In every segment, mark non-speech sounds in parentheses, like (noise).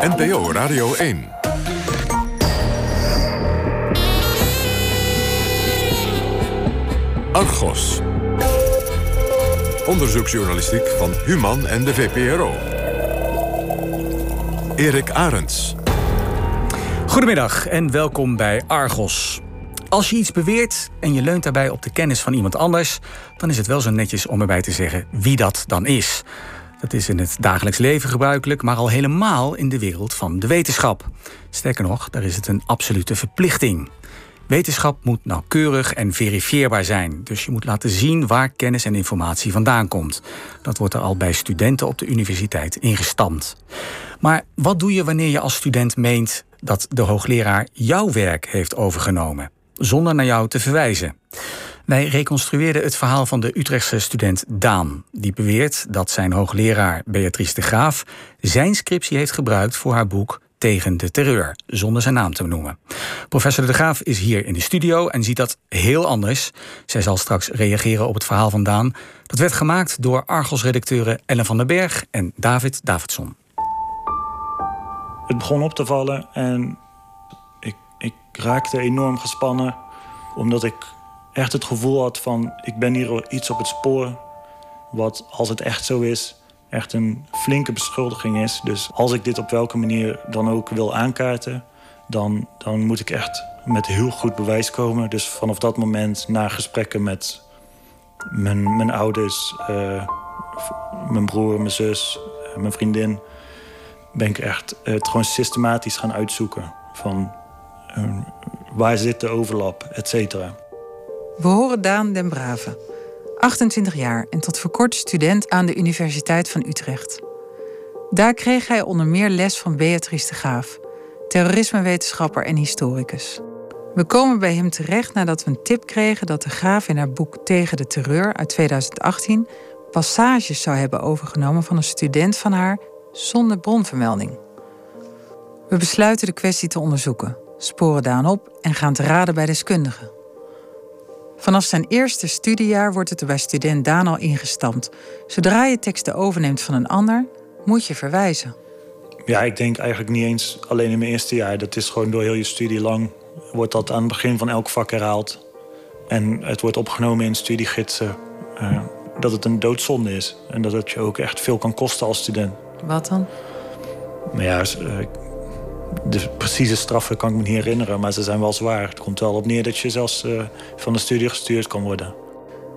NPO Radio 1. Argos. Onderzoeksjournalistiek van Human en de VPRO. Erik Arends. Goedemiddag en welkom bij Argos. Als je iets beweert en je leunt daarbij op de kennis van iemand anders, dan is het wel zo netjes om erbij te zeggen wie dat dan is. Dat is in het dagelijks leven gebruikelijk, maar al helemaal in de wereld van de wetenschap. Sterker nog, daar is het een absolute verplichting. Wetenschap moet nauwkeurig en verifieerbaar zijn. Dus je moet laten zien waar kennis en informatie vandaan komt. Dat wordt er al bij studenten op de universiteit ingestampt. Maar wat doe je wanneer je als student meent dat de hoogleraar jouw werk heeft overgenomen, zonder naar jou te verwijzen? Wij reconstrueerden het verhaal van de Utrechtse student Daan. Die beweert dat zijn hoogleraar Beatrice de Graaf zijn scriptie heeft gebruikt voor haar boek Tegen de Terreur, zonder zijn naam te noemen. Professor de Graaf is hier in de studio en ziet dat heel anders. Zij zal straks reageren op het verhaal van Daan. Dat werd gemaakt door Argos-redacteuren Ellen van den Berg en David Davidson. Het begon op te vallen en ik, ik raakte enorm gespannen omdat ik echt het gevoel had van... ik ben hier iets op het spoor wat, als het echt zo is... echt een flinke beschuldiging is. Dus als ik dit op welke manier dan ook wil aankaarten... dan, dan moet ik echt met heel goed bewijs komen. Dus vanaf dat moment, na gesprekken met mijn, mijn ouders... Uh, mijn broer, mijn zus, uh, mijn vriendin... ben ik echt het gewoon systematisch gaan uitzoeken. Van uh, waar zit de overlap, et cetera. We horen Daan den Brave, 28 jaar en tot voor kort student aan de Universiteit van Utrecht. Daar kreeg hij onder meer les van Beatrice de Graaf, terrorismewetenschapper en historicus. We komen bij hem terecht nadat we een tip kregen dat de Graaf in haar boek Tegen de Terreur uit 2018 passages zou hebben overgenomen van een student van haar zonder bronvermelding. We besluiten de kwestie te onderzoeken, sporen Daan op en gaan te raden bij deskundigen. Vanaf zijn eerste studiejaar wordt het er bij student Daan al ingestampt. Zodra je teksten overneemt van een ander, moet je verwijzen. Ja, ik denk eigenlijk niet eens alleen in mijn eerste jaar. Dat is gewoon door heel je studie lang. Wordt dat aan het begin van elk vak herhaald. En het wordt opgenomen in studiegidsen. Uh, dat het een doodzonde is. En dat het je ook echt veel kan kosten als student. Wat dan? Maar ja, uh, de precieze straffen kan ik me niet herinneren, maar ze zijn wel zwaar. Het komt wel op neer dat je zelfs uh, van de studie gestuurd kan worden.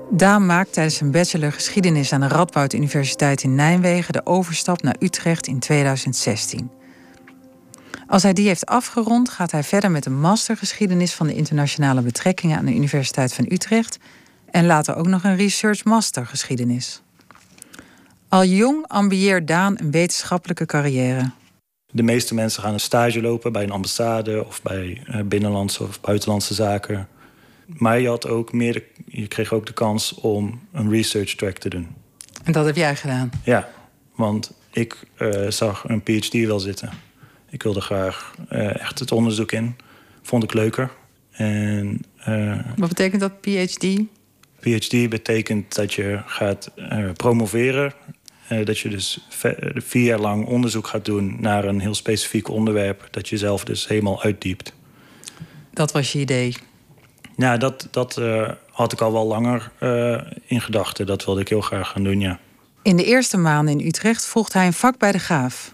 Daan maakt tijdens zijn bachelor geschiedenis aan de Radboud Universiteit in Nijmegen de overstap naar Utrecht in 2016. Als hij die heeft afgerond, gaat hij verder met een mastergeschiedenis van de internationale betrekkingen aan de Universiteit van Utrecht en later ook nog een research master geschiedenis. Al jong ambieert Daan een wetenschappelijke carrière. De meeste mensen gaan een stage lopen bij een ambassade of bij uh, binnenlandse of buitenlandse zaken. Maar je, had ook meer je kreeg ook de kans om een research track te doen. En dat heb jij gedaan? Ja, want ik uh, zag een PhD wel zitten. Ik wilde graag uh, echt het onderzoek in. Vond ik leuker. En, Wat betekent dat, PhD? PhD betekent dat je gaat promoveren uh, dat je dus vier jaar lang onderzoek gaat doen naar een heel specifiek onderwerp. Dat je zelf dus helemaal uitdiept. Dat was je idee? Ja, dat, dat uh, had ik al wel langer uh, in gedachten. Dat wilde ik heel graag gaan doen, ja. In de eerste maanden in Utrecht volgt hij een vak bij de Graaf.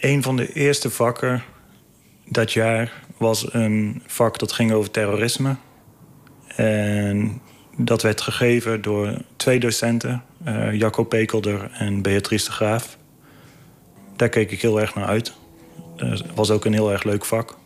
Een van de eerste vakken dat jaar was een vak dat ging over terrorisme. En dat werd gegeven door twee docenten, Jacco Pekelder en Beatrice de Graaf. Daar keek ik heel erg naar uit. Het uh, was ook een heel erg leuk vak.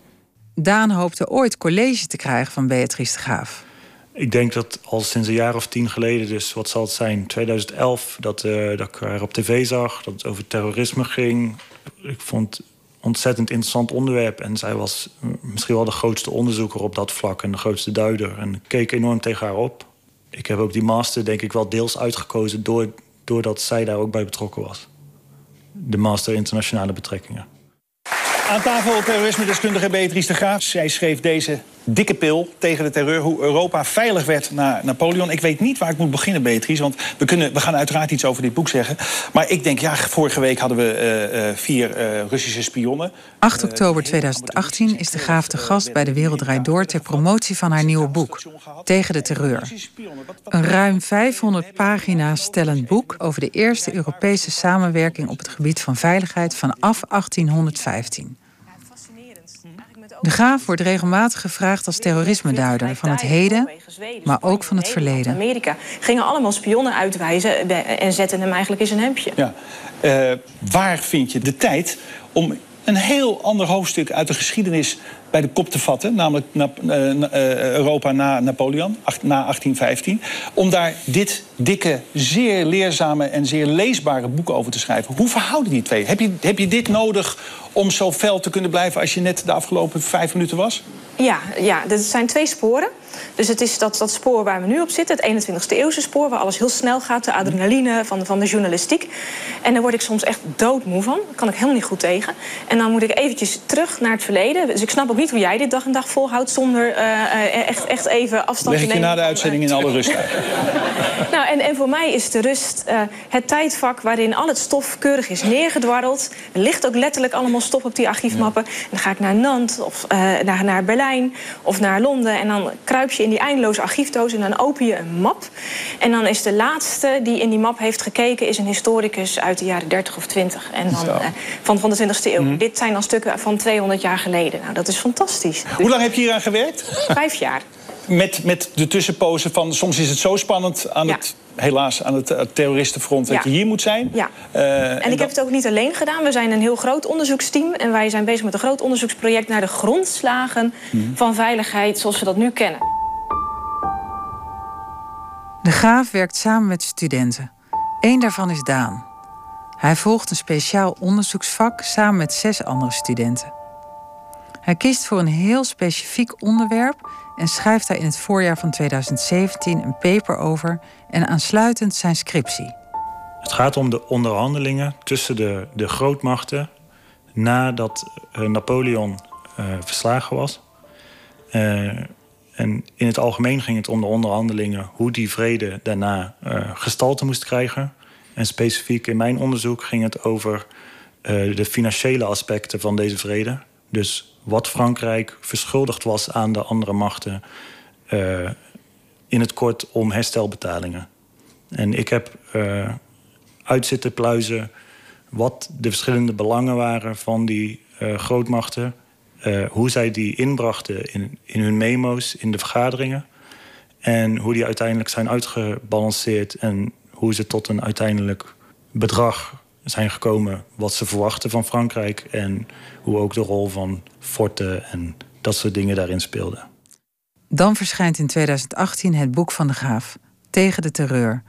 Daan hoopte ooit college te krijgen van Beatrice de Graaf. Ik denk dat al sinds een jaar of tien geleden, dus wat zal het zijn, 2011, dat, uh, dat ik haar op tv zag, dat het over terrorisme ging. Ik vond het een ontzettend interessant onderwerp. En zij was misschien wel de grootste onderzoeker op dat vlak en de grootste duider. En ik keek enorm tegen haar op ik heb ook die master denk ik wel deels uitgekozen... Door, doordat zij daar ook bij betrokken was. De master internationale betrekkingen. Aan tafel terrorisme-deskundige Beatrice de Graaf. Zij schreef deze dikke pil tegen de terreur. Hoe Europa veilig werd na Napoleon. Ik weet niet waar ik moet beginnen, Beatrice. Want we, kunnen, we gaan uiteraard iets over dit boek zeggen. Maar ik denk, ja, vorige week hadden we uh, uh, vier uh, Russische spionnen. 8 oktober 2018 is de Graaf te gast bij de Wereldrijd Door... ter promotie van haar nieuwe boek, Tegen de Terreur. Een ruim 500 pagina's stellend boek... over de eerste Europese samenwerking op het gebied van veiligheid... vanaf 1815. De Graaf wordt regelmatig gevraagd als terrorismeduider van het heden, maar ook van het verleden. Amerika gingen allemaal spionnen uitwijzen en zetten hem eigenlijk in zijn hemdje. Ja. Uh, waar vind je de tijd om een heel ander hoofdstuk uit de geschiedenis bij de kop te vatten, namelijk na, uh, Europa na Napoleon, na 1815, om daar dit dikke, zeer leerzame en zeer leesbare boek over te schrijven. Hoe verhouden die twee? Heb je, heb je dit nodig om zo fel te kunnen blijven als je net de afgelopen vijf minuten was? Ja, ja, dat zijn twee sporen. Dus het is dat, dat spoor waar we nu op zitten, het 21ste eeuwse spoor, waar alles heel snel gaat, de adrenaline van, van de journalistiek. En daar word ik soms echt doodmoe van. Daar kan ik helemaal niet goed tegen. En dan moet ik eventjes terug naar het verleden. Dus ik snap ook niet hoe jij dit dag en dag volhoudt zonder uh, echt, echt even afstand te nemen. Leg je na de uitzending in alle rust uit. (laughs) nou, en, en voor mij is de rust uh, het tijdvak waarin al het stof keurig is neergedwarreld. Er ligt ook letterlijk allemaal stof op die archiefmappen. En dan ga ik naar Nantes of uh, naar, naar Berlijn of naar Londen. En dan kruip je in die eindeloze archiefdoos en dan open je een map. En dan is de laatste die in die map heeft gekeken... is een historicus uit de jaren 30 of 20 en dan, uh, van, van de 20e eeuw. Mm. Dit zijn dan stukken van 200 jaar geleden. Nou, dat is fantastisch. Hoe lang heb je hier aan gewerkt? Vijf jaar. Met, met de tussenpozen van soms is het zo spannend aan ja. het helaas aan het terroristenfront dat ja. je hier moet zijn. Ja. Uh, en, en ik heb het ook niet alleen gedaan. We zijn een heel groot onderzoeksteam en wij zijn bezig met een groot onderzoeksproject naar de grondslagen hmm. van veiligheid zoals we dat nu kennen. De Graaf werkt samen met studenten. Eén daarvan is Daan. Hij volgt een speciaal onderzoeksvak samen met zes andere studenten. Hij kiest voor een heel specifiek onderwerp en schrijft daar in het voorjaar van 2017 een paper over en aansluitend zijn scriptie. Het gaat om de onderhandelingen tussen de, de grootmachten nadat uh, Napoleon uh, verslagen was. Uh, en in het algemeen ging het om de onderhandelingen hoe die vrede daarna gestalte moest krijgen. En specifiek in mijn onderzoek ging het over de financiële aspecten van deze vrede. Dus wat Frankrijk verschuldigd was aan de andere machten. Uh, in het kort om herstelbetalingen. En ik heb uh, uit zitten pluizen wat de verschillende belangen waren van die grootmachten. hoe zij die inbrachten in, in hun memo's, in de vergaderingen. En hoe die uiteindelijk zijn uitgebalanceerd en hoe ze tot een uiteindelijk bedrag zijn gekomen wat ze verwachten van Frankrijk. En hoe ook de rol van forten en dat soort dingen daarin speelden. Dan verschijnt in 2018 het boek van de Graaf, Tegen de Terreur.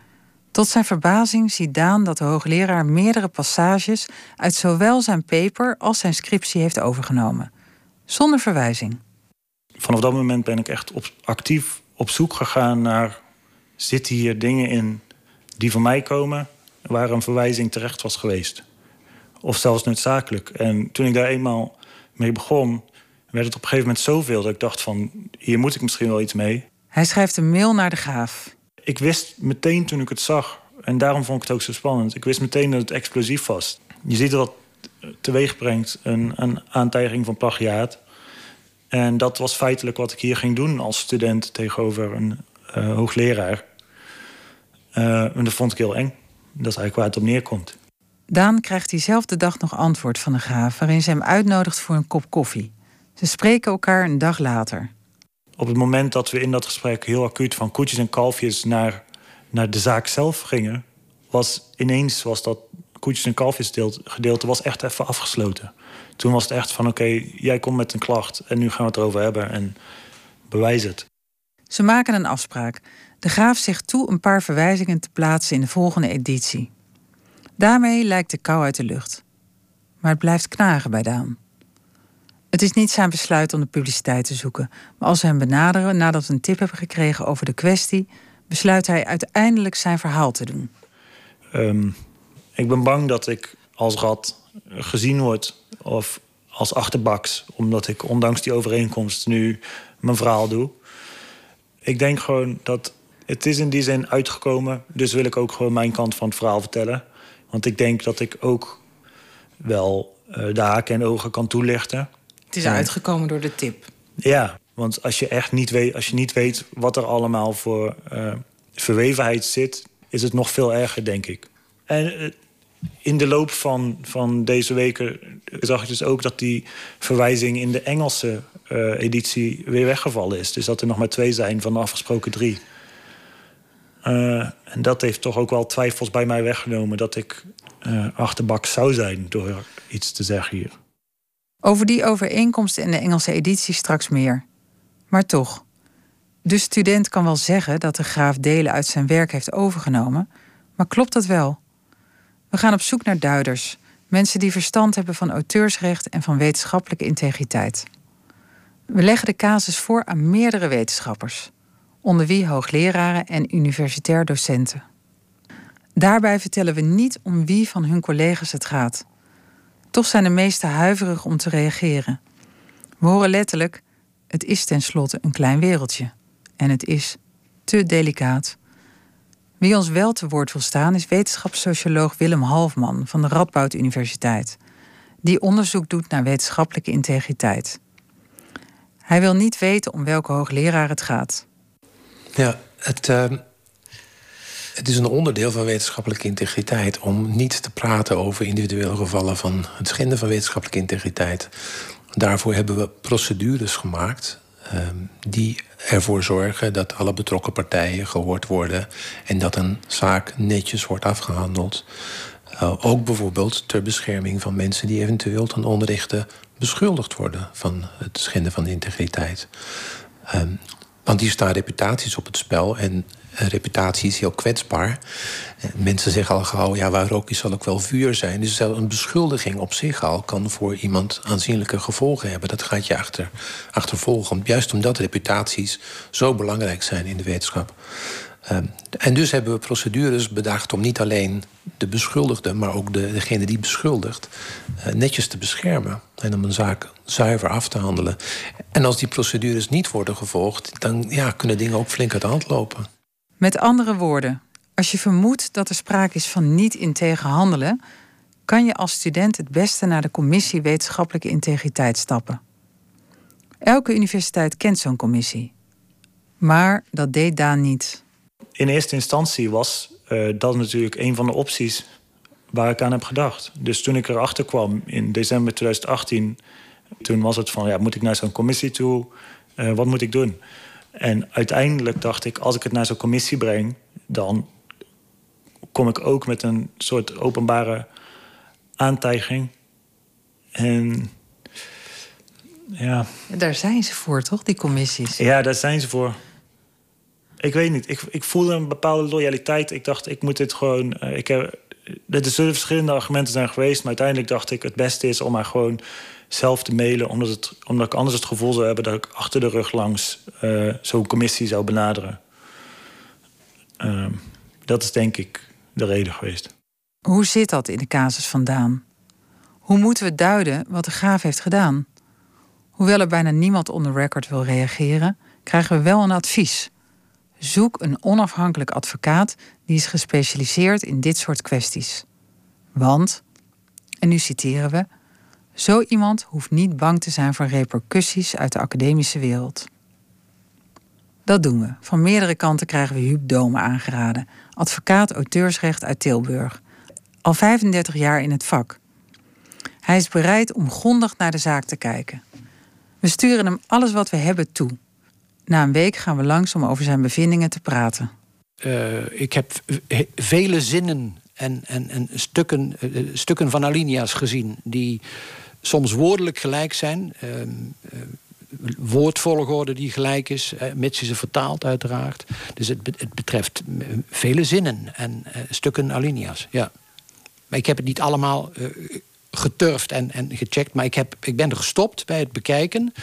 Tot zijn verbazing ziet Daan dat de hoogleraar meerdere passages uit zowel zijn paper als zijn scriptie heeft overgenomen. Zonder verwijzing. Vanaf dat moment ben ik echt op, actief op zoek gegaan naar... zitten hier dingen in die van mij komen waar een verwijzing terecht was geweest. Of zelfs noodzakelijk. En toen ik daar eenmaal mee begon, werd het op een gegeven moment zoveel dat ik dacht van hier moet ik misschien wel iets mee. Hij schrijft een mail naar de graaf. Ik wist meteen toen ik het zag, en daarom vond ik het ook zo spannend. Ik wist meteen dat het explosief was. Je ziet dat het teweeg brengt een, een aantijging van plagiaat. En dat was feitelijk wat ik hier ging doen als student tegenover een uh, hoogleraar. Uh, en dat vond ik heel eng. Dat is eigenlijk waar het op neerkomt. Daan krijgt diezelfde dag nog antwoord van de graaf... waarin ze hem uitnodigt voor een kop koffie. Ze spreken elkaar een dag later. Op het moment dat we in dat gesprek heel acuut van koetjes en kalfjes naar, naar de zaak zelf gingen, was ineens was dat koetjes en kalfjes gedeelte was echt even afgesloten. Toen was het echt van oké, okay, jij komt met een klacht en nu gaan we het erover hebben en bewijs het. Ze maken een afspraak. De graaf zegt toe een paar verwijzingen te plaatsen in de volgende editie. Daarmee lijkt de kou uit de lucht. Maar het blijft knagen bij Daan. Het is niet zijn besluit om de publiciteit te zoeken, maar als ze hem benaderen nadat we een tip hebben gekregen over de kwestie, besluit hij uiteindelijk zijn verhaal te doen. Um, ik ben bang dat ik als rat gezien word of als achterbaks. Omdat ik ondanks die overeenkomst nu mijn verhaal doe. Ik denk gewoon dat het is in die zin uitgekomen. Dus wil ik ook gewoon mijn kant van het verhaal vertellen. Want ik denk dat ik ook wel uh, de haken en ogen kan toelichten. Het is uitgekomen door de tip. Ja, want als je echt niet weet, als je niet weet wat er allemaal voor uh, verwevenheid zit, is het nog veel erger, denk ik. En uh, in de loop van, van deze weken zag ik dus ook dat die verwijzing in de Engelse uh, editie weer weggevallen is. Dus dat er nog maar twee zijn van de afgesproken drie. Uh, en dat heeft toch ook wel twijfels bij mij weggenomen dat ik uh, achterbak zou zijn door iets te zeggen hier. Over die overeenkomst in de Engelse editie straks meer. Maar toch, de student kan wel zeggen dat de graaf delen uit zijn werk heeft overgenomen, maar klopt dat wel? We gaan op zoek naar duiders, mensen die verstand hebben van auteursrecht en van wetenschappelijke integriteit. We leggen de casus voor aan meerdere wetenschappers, onder wie hoogleraren en universitair docenten. Daarbij vertellen we niet om wie van hun collega's het gaat. Toch zijn de meesten huiverig om te reageren. We horen letterlijk: het is tenslotte een klein wereldje. En het is te delicaat. Wie ons wel te woord wil staan is wetenschapssocioloog Willem Halfman van de Radboud Universiteit, die onderzoek doet naar wetenschappelijke integriteit. Hij wil niet weten om welke hoogleraar het gaat. Ja, het, uh, het is een onderdeel van wetenschappelijke integriteit om niet te praten over individuele gevallen van het schenden van wetenschappelijke integriteit. Daarvoor hebben we procedures gemaakt die ervoor zorgen dat alle betrokken partijen gehoord worden en dat een zaak netjes wordt afgehandeld. Uh, ook bijvoorbeeld ter bescherming van mensen die eventueel ten onrechte beschuldigd worden van het schenden van de integriteit. Um, want hier staan reputaties op het spel en een reputatie is heel kwetsbaar. Mensen zeggen al gauw, ja, waar rook is zal ook wel vuur zijn. Dus een beschuldiging op zich al kan voor iemand aanzienlijke gevolgen hebben. Dat gaat je achter, achtervolgen. Juist omdat reputaties zo belangrijk zijn in de wetenschap. Um, en dus hebben we procedures bedacht om niet alleen de beschuldigde, maar ook de, degene die beschuldigt, uh, netjes te beschermen. En om een zaak zuiver af te handelen. En als die procedures niet worden gevolgd, dan ja, kunnen dingen ook flink uit de hand lopen. Met andere woorden, als je vermoedt dat er sprake is van niet integer handelen, kan je als student het beste naar de commissie wetenschappelijke integriteit stappen. Elke universiteit kent zo'n commissie. Maar dat deed Daan niet. In eerste instantie was uh, dat natuurlijk een van de opties waar ik aan heb gedacht. Dus toen ik erachter kwam in december 2018, toen was het van, ja, moet ik naar zo'n commissie toe? Uh, wat moet ik doen? En uiteindelijk dacht ik, als ik het naar zo'n commissie breng, dan kom ik ook met een soort openbare aantijging. En ja. Daar zijn ze voor, toch, die commissies? Ja, daar zijn ze voor. Ik weet niet. Ik, ik voelde een bepaalde loyaliteit. Ik dacht, ik moet dit gewoon. Uh, ik heb, er zullen verschillende argumenten zijn geweest, maar uiteindelijk dacht ik: het beste is om maar gewoon zelf te mailen, omdat, het, omdat ik anders het gevoel zou hebben dat ik achter de rug langs uh, zo'n commissie zou benaderen. Uh, dat is denk ik de reden geweest. Hoe zit dat in de casus vandaan? Hoe moeten we duiden wat de graaf heeft gedaan? Hoewel er bijna niemand on record wil reageren, krijgen we wel een advies. Zoek een onafhankelijk advocaat die is gespecialiseerd in dit soort kwesties. Want, en nu citeren we, zo iemand hoeft niet bang te zijn voor repercussies uit de academische wereld. Dat doen we. Van meerdere kanten krijgen we Huub Dome aangeraden, advocaat auteursrecht uit Tilburg. Al 35 jaar in het vak. Hij is bereid om grondig naar de zaak te kijken. We sturen hem alles wat we hebben toe. Na een week gaan we langs om over zijn bevindingen te praten. Uh, ik heb vele zinnen en, en, en stukken, uh, stukken van alinea's gezien die soms woordelijk gelijk zijn. Uh, woordvolgorde die gelijk is, mits je ze vertaalt uiteraard. Dus het, het betreft vele zinnen en stukken alinea's, ja. Maar ik heb het niet allemaal geturfd en, en gecheckt. Maar ik, heb, ik ben er gestopt bij het bekijken.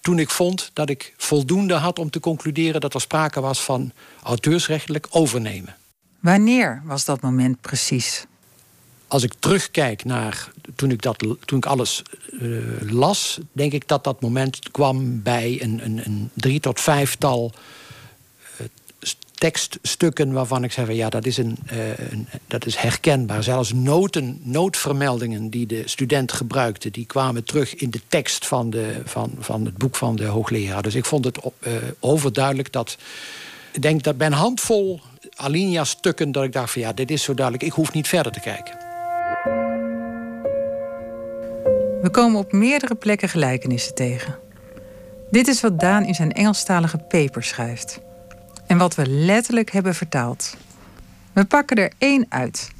Toen ik vond dat ik voldoende had om te concluderen dat er sprake was van auteursrechtelijk overnemen. Wanneer was dat moment precies? als ik terugkijk naar toen ik, dat, toen ik alles uh, las, denk ik dat dat moment kwam bij een, een, een drie tot vijftal tekststukken waarvan ik zei van ja, dat is, een, uh, een, dat is herkenbaar. Zelfs noten, noodvermeldingen die de student gebruikte, die kwamen terug in de tekst van, de, van, van het boek van de hoogleraar. Dus ik vond het overduidelijk dat. Ik denk dat bij een handvol alinea-stukken dat ik dacht van ja, dit is zo duidelijk, ik hoef niet verder te kijken. We komen op meerdere plekken gelijkenissen tegen. Dit is wat Daan in zijn Engelstalige paper schrijft. En wat we letterlijk hebben vertaald. We pakken er één uit.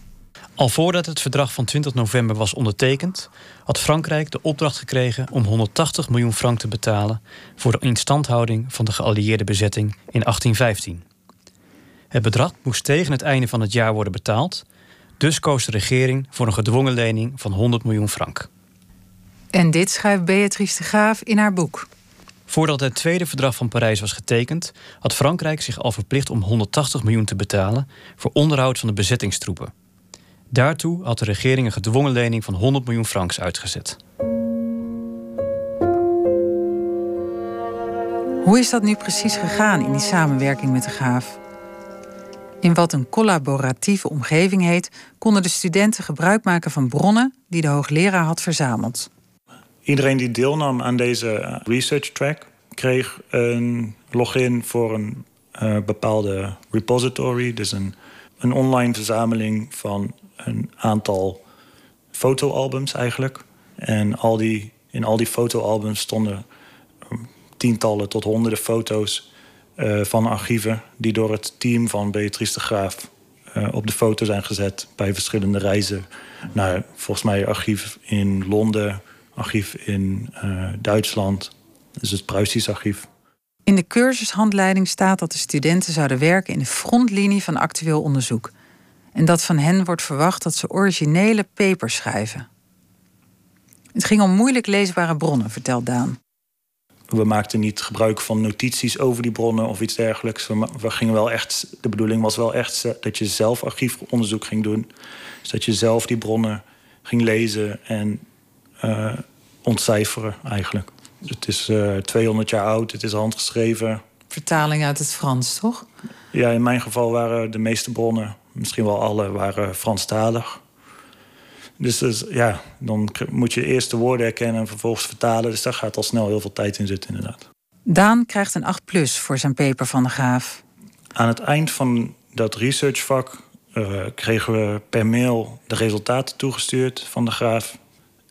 Al voordat het verdrag van 20 november was ondertekend, had Frankrijk de opdracht gekregen om 180 miljoen frank te betalen voor de instandhouding van de geallieerde bezetting in 1815. Het bedrag moest tegen het einde van het jaar worden betaald, dus koos de regering voor een gedwongen lening van 100 miljoen frank. En dit schrijft Beatrice de Graaf in haar boek. Voordat het tweede verdrag van Parijs was getekend, had Frankrijk zich al verplicht om 180 miljoen te betalen voor onderhoud van de bezettingstroepen. Daartoe had de regering een gedwongen lening van 100 miljoen francs uitgezet. Hoe is dat nu precies gegaan in die samenwerking met de Graaf? In wat een collaboratieve omgeving heet, konden de studenten gebruik maken van bronnen die de hoogleraar had verzameld. Iedereen die deelnam aan deze eh, research track kreeg een login voor een uh, bepaalde repository. Dus een, een online verzameling van een aantal fotoalbums eigenlijk. En al die, in al die fotoalbums stonden um, tientallen tot honderden foto's uh, van archieven... die door het team van Beatrice de Graaf op de foto zijn gezet... bij verschillende reizen naar volgens mij archief in Londen archief in uh, Duitsland. Dus het Pruisisch archief. In de cursushandleiding staat dat de studenten zouden werken in de frontlinie van actueel onderzoek. En dat van hen wordt verwacht dat ze originele papers schrijven. Het ging om moeilijk leesbare bronnen, vertelt Daan. We maakten niet gebruik van notities over die bronnen of iets dergelijks. We, gingen wel echt, de bedoeling was wel echt dat je zelf archiefonderzoek ging doen. Dus dat je zelf die bronnen ging lezen en uh, ontcijferen eigenlijk. Het is uh, eh, 200 jaar oud, het is handgeschreven. Vertaling uit het Frans, toch? Ja, in mijn geval waren de meeste bronnen, misschien wel alle, waren Franstalig. Dus, dus ja, dan moet je eerst de woorden herkennen en vervolgens vertalen. Dus daar gaat al snel heel veel tijd in zitten, inderdaad. Daan krijgt een 8 plus voor zijn paper van de Graaf. Aan het eind van dat researchvak uh, kregen we per mail de resultaten toegestuurd van de Graaf.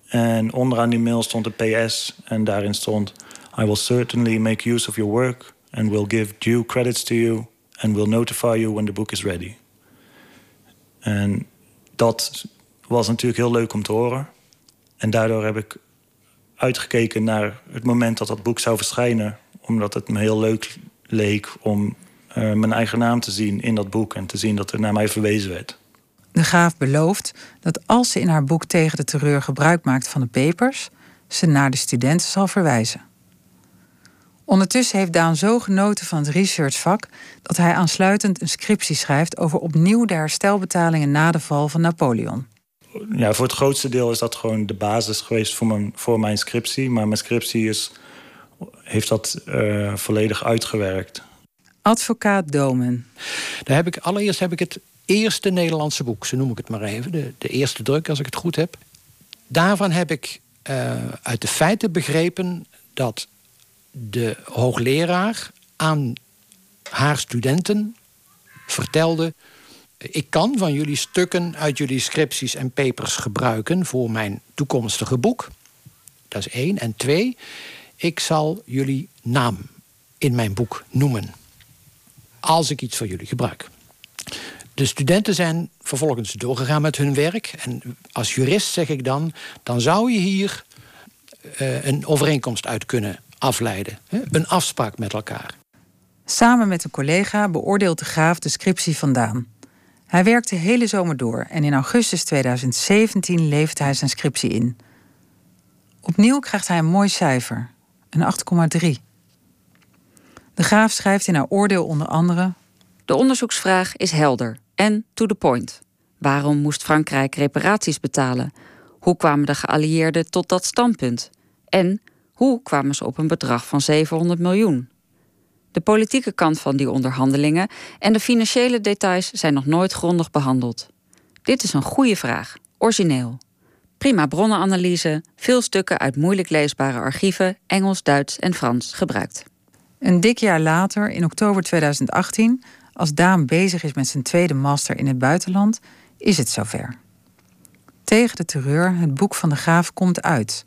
En onderaan die mail stond een PS en daarin stond... I will certainly make use of your work and will give due credits to you... and will notify you when the book is ready. En dat was natuurlijk heel leuk om te horen. En daardoor heb ik uitgekeken naar het moment dat dat boek zou verschijnen... omdat het me heel leuk leek om uh, mijn eigen naam te zien in dat boek... en te zien dat er naar mij verwezen werd. De Graaf belooft dat als ze in haar boek tegen de terreur gebruik maakt van de papers, ze naar de studenten zal verwijzen. Ondertussen heeft Daan zo genoten van het researchvak dat hij aansluitend een scriptie schrijft over opnieuw de herstelbetalingen na de val van Napoleon. Ja, voor het grootste deel is dat gewoon de basis geweest voor mijn, voor mijn scriptie. Maar mijn scriptie is, heeft dat uh, volledig uitgewerkt. Advocaat Domen. Daar heb ik, allereerst heb ik het eerste Nederlandse boek, zo noem ik het maar even. De, de eerste druk, als ik het goed heb. Daarvan heb ik uh, uit de feiten begrepen dat de hoogleraar aan haar studenten vertelde. Ik kan van jullie stukken uit jullie scripties en papers gebruiken voor mijn toekomstige boek. Dat is één. En twee, ik zal jullie naam in mijn boek noemen. Als ik iets van jullie gebruik. De studenten zijn vervolgens doorgegaan met hun werk. En als jurist zeg ik dan, dan zou je hier uh, een overeenkomst uit kunnen afleiden. Hè? Een afspraak met elkaar. Samen met een collega beoordeelt de graaf de scriptie vandaan. Hij werkt de hele zomer door en in augustus 2017 levert hij zijn scriptie in. Opnieuw krijgt hij een mooi cijfer, een 8,3. De graaf schrijft in haar oordeel onder andere: De onderzoeksvraag is helder en to the point. Waarom moest Frankrijk reparaties betalen? Hoe kwamen de geallieerden tot dat standpunt? En hoe kwamen ze op een bedrag van 700 miljoen? De politieke kant van die onderhandelingen en de financiële details zijn nog nooit grondig behandeld. Dit is een goede vraag, origineel. Prima bronnenanalyse, veel stukken uit moeilijk leesbare archieven, Engels, Duits en Frans gebruikt. Een dik jaar later, in oktober 2018, als Daan bezig is met zijn tweede master in het buitenland, is het zover. Tegen de terreur, het boek van de Graaf komt uit.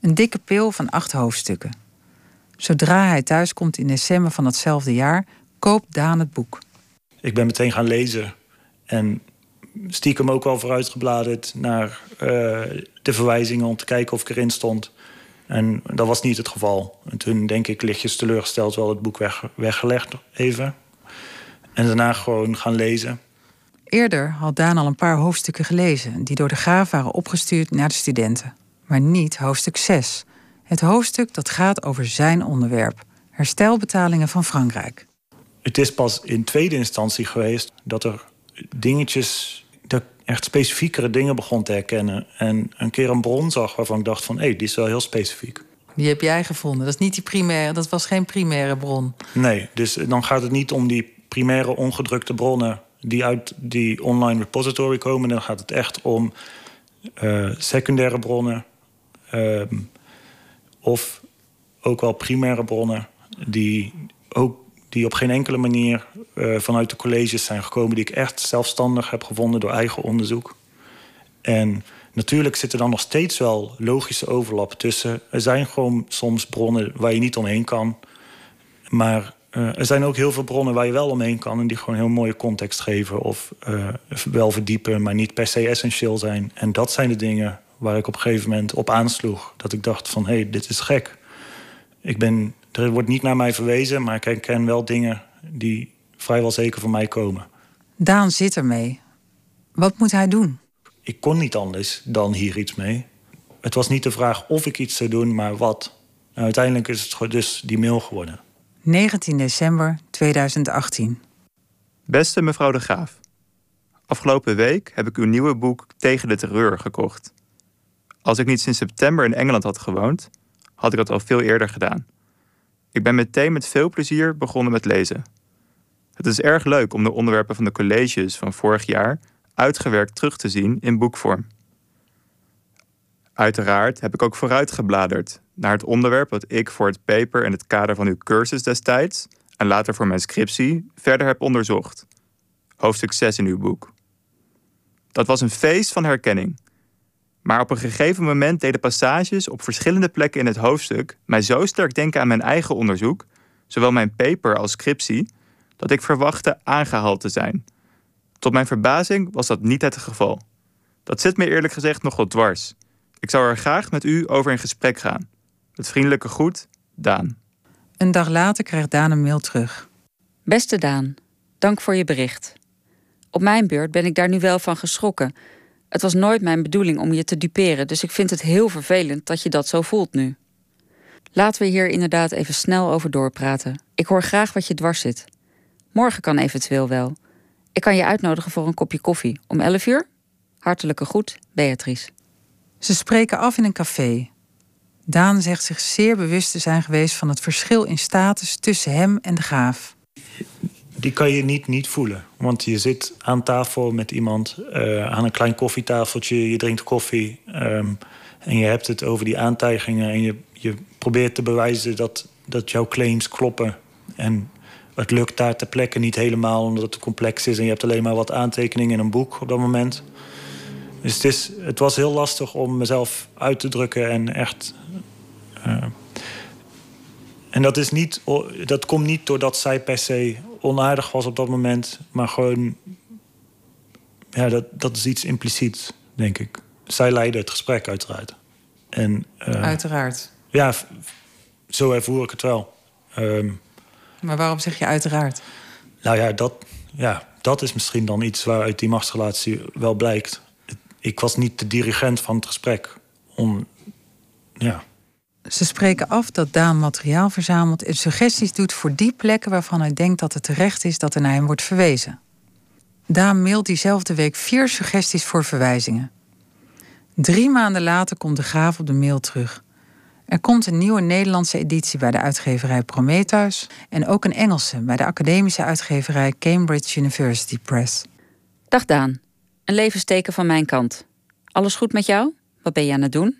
Een dikke pil van acht hoofdstukken. Zodra hij thuiskomt in december van datzelfde jaar, koopt Daan het boek. Ik ben meteen gaan lezen en stiekem ook al vooruitgebladerd naar uh, de verwijzingen om te kijken of ik erin stond. En dat was niet het geval. En toen denk ik lichtjes teleurgesteld wel het boek weg, weggelegd even. En daarna gewoon gaan lezen. Eerder had Daan al een paar hoofdstukken gelezen... die door de graaf waren opgestuurd naar de studenten. Maar niet hoofdstuk 6. Het hoofdstuk dat gaat over zijn onderwerp. Herstelbetalingen van Frankrijk. Het is pas in tweede instantie geweest dat er dingetjes... dat echt specifiekere dingen begon te herkennen. En een keer een bron zag waarvan ik dacht van... hé, hey, die is wel heel specifiek. Die heb jij gevonden. Dat, is niet die primaire, dat was geen primaire bron. Nee, dus dan gaat het niet om die primaire ongedrukte bronnen... die uit die online repository komen. Dan gaat het echt om uh, secundaire bronnen... Uh, of ook wel primaire bronnen... die ook die op geen enkele manier uh, vanuit de colleges zijn gekomen... die ik echt zelfstandig heb gevonden door eigen onderzoek. En natuurlijk zit er dan nog steeds wel logische overlap tussen. Er zijn gewoon soms bronnen waar je niet omheen kan. Maar uh, er zijn ook heel veel bronnen waar je wel omheen kan... en die gewoon heel mooie context geven of uh, wel verdiepen... maar niet per se essentieel zijn. En dat zijn de dingen waar ik op een gegeven moment op aansloeg. Dat ik dacht van, hé, hey, dit is gek. Ik ben er wordt niet naar mij verwezen, maar ik herken wel dingen die vrijwel zeker van mij komen. Daan zit ermee. Wat moet hij doen? Ik kon niet anders dan hier iets mee. Het was niet de vraag of ik iets zou doen, maar wat. Nou, uiteindelijk is het dus die mail geworden. 19 december 2018. Beste mevrouw de Graaf. Afgelopen week heb ik uw nieuwe boek Tegen de Terreur gekocht. Als ik niet sinds september in Engeland had gewoond, had ik dat al veel eerder gedaan. Ik ben meteen met veel plezier begonnen met lezen. Het is erg leuk om de onderwerpen van de colleges van vorig jaar uitgewerkt terug te zien in boekvorm. Uiteraard heb ik ook vooruitgebladerd naar het onderwerp dat ik voor het paper en het kader van uw cursus destijds en later voor mijn scriptie verder heb onderzocht. Hoofdstuk 6 in uw boek. Dat was een feest van herkenning. Maar op een gegeven moment deden passages op verschillende plekken in het hoofdstuk mij zo sterk denken aan mijn eigen onderzoek, zowel mijn paper als scriptie, dat ik verwachtte aangehaald te zijn. Tot mijn verbazing was dat niet het geval. Dat zit me eerlijk gezegd nogal dwars. Ik zou er graag met u over in gesprek gaan. Met vriendelijke groet, Daan. Een dag later krijgt Daan een mail terug. Beste Daan, dank voor je bericht. Op mijn beurt ben ik daar nu wel van geschrokken het was nooit mijn bedoeling om je te duperen, dus ik vind het heel vervelend dat je dat zo voelt nu. Laten we hier inderdaad even snel over doorpraten. Ik hoor graag wat je dwars zit. Morgen kan eventueel wel. Ik kan je uitnodigen voor een kopje koffie. Om 11 uur? Hartelijke groet, Beatrice. Ze spreken af in een café. Daan zegt zich zeer bewust te zijn geweest van het verschil in status tussen hem en de graaf die kan je niet niet voelen. Want je zit aan tafel met iemand, uh, aan een klein koffietafeltje, je drinkt koffie. Um, en je hebt het over die aantijgingen en je, je probeert te bewijzen dat, dat jouw claims kloppen. En het lukt daar ter plekke niet helemaal omdat het complex is en je hebt alleen maar wat aantekeningen in een boek op dat moment. Dus het, is, het was heel lastig om mezelf uit te drukken en echt. Uh, en dat, is niet, dat komt niet doordat zij per se onaardig was op dat moment. Maar gewoon, ja, dat, dat is iets impliciet, denk ik. Zij leidde het gesprek, uiteraard. En, uh, uiteraard. Ja, zo ervoer ik het wel. Um, maar waarom zeg je uiteraard? Nou ja dat, ja, dat is misschien dan iets waaruit die machtsrelatie wel blijkt. Ik was niet de dirigent van het gesprek. Om, ja. Ze spreken af dat Daan materiaal verzamelt en suggesties doet voor die plekken waarvan hij denkt dat het terecht is dat er naar hem wordt verwezen. Daan mailt diezelfde week vier suggesties voor verwijzingen. Drie maanden later komt de graaf op de mail terug. Er komt een nieuwe Nederlandse editie bij de uitgeverij Prometheus en ook een Engelse bij de academische uitgeverij Cambridge University Press. Dag Daan, een levensteken van mijn kant. Alles goed met jou? Wat ben je aan het doen?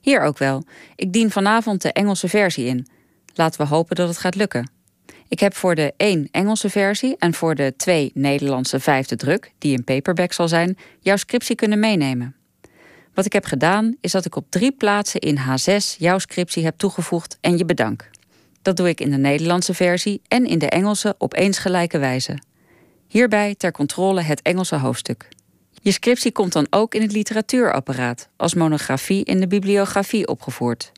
Hier ook wel. Ik dien vanavond de Engelse versie in. Laten we hopen dat het gaat lukken. Ik heb voor de 1 Engelse versie en voor de 2 Nederlandse vijfde druk, die een paperback zal zijn, jouw scriptie kunnen meenemen. Wat ik heb gedaan, is dat ik op drie plaatsen in H6 jouw scriptie heb toegevoegd en je bedank. Dat doe ik in de Nederlandse versie en in de Engelse op eens gelijke wijze. Hierbij ter controle het Engelse hoofdstuk. Je scriptie komt dan ook in het literatuurapparaat, als monografie in de bibliografie opgevoerd.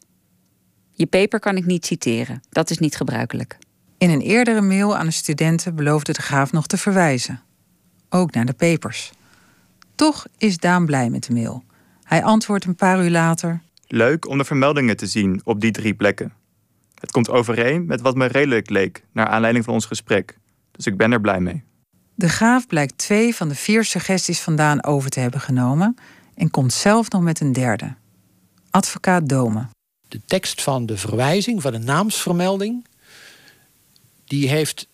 Je paper kan ik niet citeren, dat is niet gebruikelijk. In een eerdere mail aan de studenten beloofde de graaf nog te verwijzen. Ook naar de papers. Toch is Daan blij met de mail. Hij antwoordt een paar uur later. Leuk om de vermeldingen te zien op die drie plekken. Het komt overeen met wat me redelijk leek naar aanleiding van ons gesprek. Dus ik ben er blij mee. De graaf blijkt twee van de vier suggesties vandaan over te hebben genomen en komt zelf nog met een derde. Advocaat Dome. De tekst van de verwijzing, van de naamsvermelding, die heeft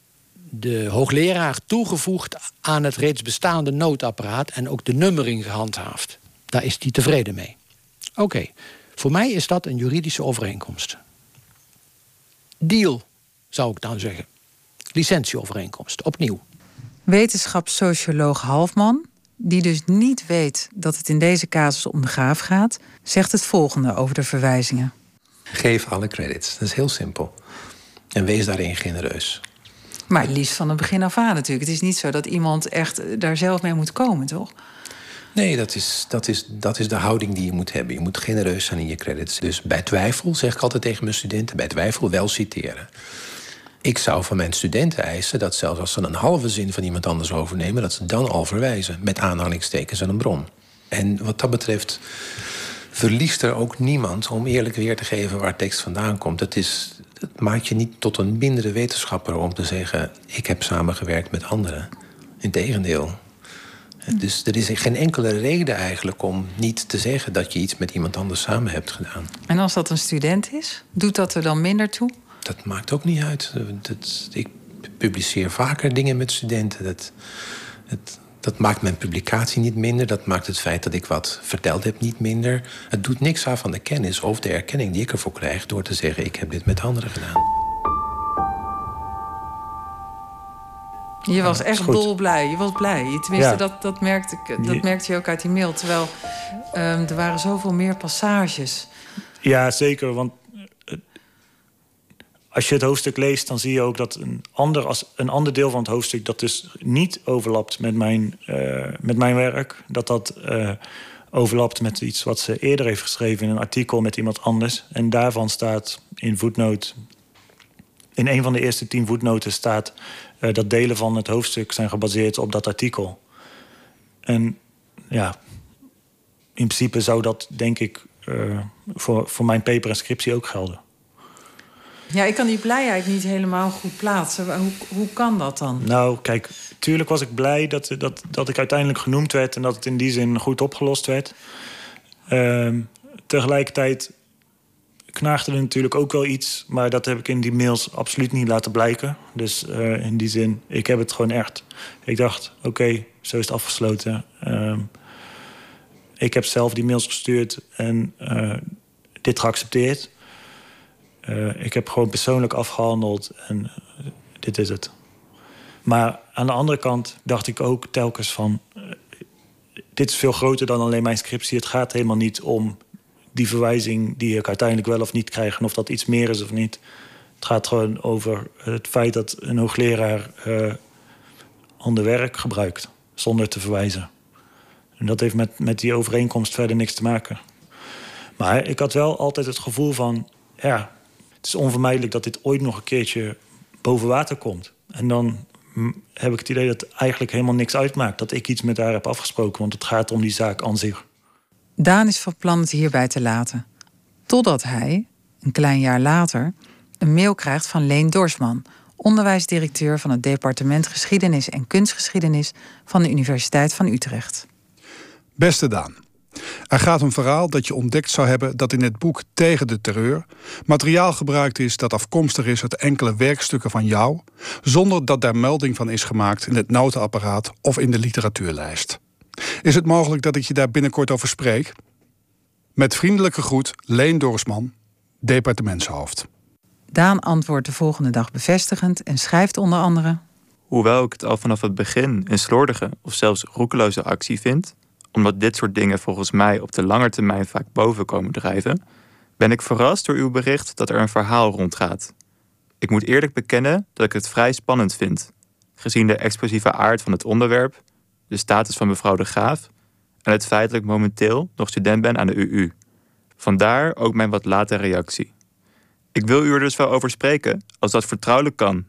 de hoogleraar toegevoegd aan het reeds bestaande noodapparaat en ook de nummering gehandhaafd. Daar is hij tevreden mee. Oké, voor mij is dat een juridische overeenkomst. Deal, zou ik dan zeggen. Licentieovereenkomst, opnieuw. Wetenschapssocioloog Halfman, die dus niet weet dat het in deze casus om de graaf gaat, zegt het volgende over de verwijzingen. Geef alle credits, dat is heel simpel. En wees daarin genereus. Maar liefst van het begin af aan natuurlijk. Het is niet zo dat iemand echt daar zelf mee moet komen, toch? Nee, dat is, dat, is, dat is de houding die je moet hebben. Je moet genereus zijn in je credits. Dus bij twijfel, zeg ik altijd tegen mijn studenten, bij twijfel wel citeren. Ik zou van mijn studenten eisen dat zelfs als ze een halve zin van iemand anders overnemen, dat ze dan al verwijzen met aanhalingstekens en een bron. En wat dat betreft verliest er ook niemand om eerlijk weer te geven waar tekst vandaan komt. Het, is, het maakt je niet tot een mindere wetenschapper om te zeggen: ik heb samengewerkt met anderen. Integendeel. Dus er is geen enkele reden eigenlijk om niet te zeggen dat je iets met iemand anders samen hebt gedaan. En als dat een student is, doet dat er dan minder toe? Dat maakt ook niet uit. Dat, ik publiceer vaker dingen met studenten. Dat, dat, dat maakt mijn publicatie niet minder. Dat maakt het feit dat ik wat verteld heb niet minder. Het doet niks af van de kennis of de erkenning die ik ervoor krijg door te zeggen: ik heb dit met anderen gedaan. Je was echt dolblij. Je was blij. Tenminste, dat, dat, merkte, ik, dat merkte je ook uit die mail. Terwijl um, er waren zoveel meer passages. Ja, zeker. Want eh, als je het hoofdstuk leest, dan zie je ook dat een ander, als, een ander deel van het hoofdstuk... dat dus niet overlapt met mijn, uh, met mijn werk. Dat dat uh, overlapt met iets wat ze eerder heeft geschreven... in een artikel met iemand anders. En daarvan staat in voetnoot... in een van de eerste tien voetnoten staat uh, dat delen van het hoofdstuk zijn gebaseerd op dat artikel. En ja, in principe zou dat denk ik voor, voor mijn paper en scriptie ook gelden. Ja, ik kan die blijheid niet helemaal goed plaatsen. Hoe, hoe kan dat dan? Nou, kijk, tuurlijk was ik blij dat, dat, dat ik uiteindelijk genoemd werd... en dat het in die zin goed opgelost werd. Uh, tegelijkertijd knaagde er natuurlijk ook wel iets. Maar dat heb ik in die mails absoluut niet laten blijken. Dus uh, in die zin, ik heb het gewoon echt. Ik dacht, oké, zo is het afgesloten. Uh, ik heb zelf die mails gestuurd en uh, dit geaccepteerd. Uh, ik heb gewoon persoonlijk afgehandeld en dit is het. Maar aan de andere kant dacht ik ook telkens van... dit is veel groter dan alleen mijn scriptie. Het gaat helemaal niet om die verwijzing die ik uiteindelijk wel of niet krijg... en of dat iets meer is of niet. Het gaat gewoon over het feit dat een hoogleraar uh, ander werk gebruikt... zonder te verwijzen. En dat heeft met, met die overeenkomst verder niks te maken. Maar ik had wel altijd het gevoel van... ja, is onvermijdelijk dat dit ooit nog een keertje boven water komt. En dan heb ik het idee dat het eigenlijk helemaal niks uitmaakt... dat ik iets met haar heb afgesproken, want het gaat om die zaak aan zich. Daan is van plan het hierbij te laten. Totdat hij, een klein jaar later, een mail krijgt van Leen Dorsman, onderwijsdirecteur van het departement Geschiedenis en Kunstgeschiedenis van de Universiteit van Utrecht. Beste Daan. Er gaat een verhaal dat je ontdekt zou hebben dat in het boek Tegen de Terreur materiaal gebruikt is dat afkomstig is uit enkele werkstukken van jou, zonder dat daar melding van is gemaakt in het notenapparaat of in de literatuurlijst. Is het mogelijk dat ik je daar binnenkort over spreek? Met vriendelijke groet, Leen Dorsman, departementshoofd. Daan antwoordt de volgende dag bevestigend en schrijft onder andere: Hoewel ik het al vanaf het begin een slordige of zelfs roekeloze actie vind, omdat dit soort dingen volgens mij op de lange termijn vaak boven komen drijven, ben ik verrast door uw bericht dat er een verhaal rondgaat. Ik moet eerlijk bekennen dat ik het vrij spannend vind, gezien de explosieve aard van het onderwerp, de status van mevrouw de Graaf en het feit dat ik momenteel nog student ben aan de UU. Vandaar ook mijn wat late reactie. Ik wil u er dus wel over spreken, als dat vertrouwelijk kan.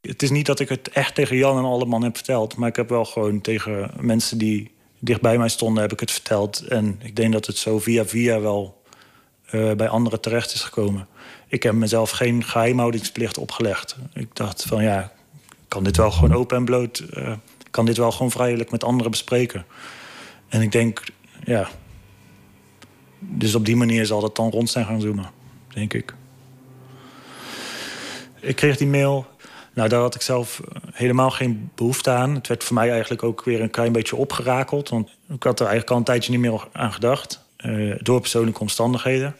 Het is niet dat ik het echt tegen Jan en alle man heb verteld, maar ik heb wel gewoon tegen mensen die dicht bij mij stonden, heb ik het verteld. En ik denk dat het zo via via wel uh, bij anderen terecht is gekomen. Ik heb mezelf geen geheimhoudingsplicht opgelegd. Ik dacht van ja, kan dit wel gewoon open en bloot. Uh, kan dit wel gewoon vrijelijk met anderen bespreken. En ik denk, ja. Dus op die manier zal dat dan rond zijn gaan zoomen, denk ik. Ik kreeg die mail. Nou, daar had ik zelf eh, helemaal geen behoefte aan. Het werd voor mij eigenlijk ook weer een klein beetje opgerakeld. Want ik had er eigenlijk al een tijdje niet meer aan gedacht. Uh, door persoonlijke omstandigheden.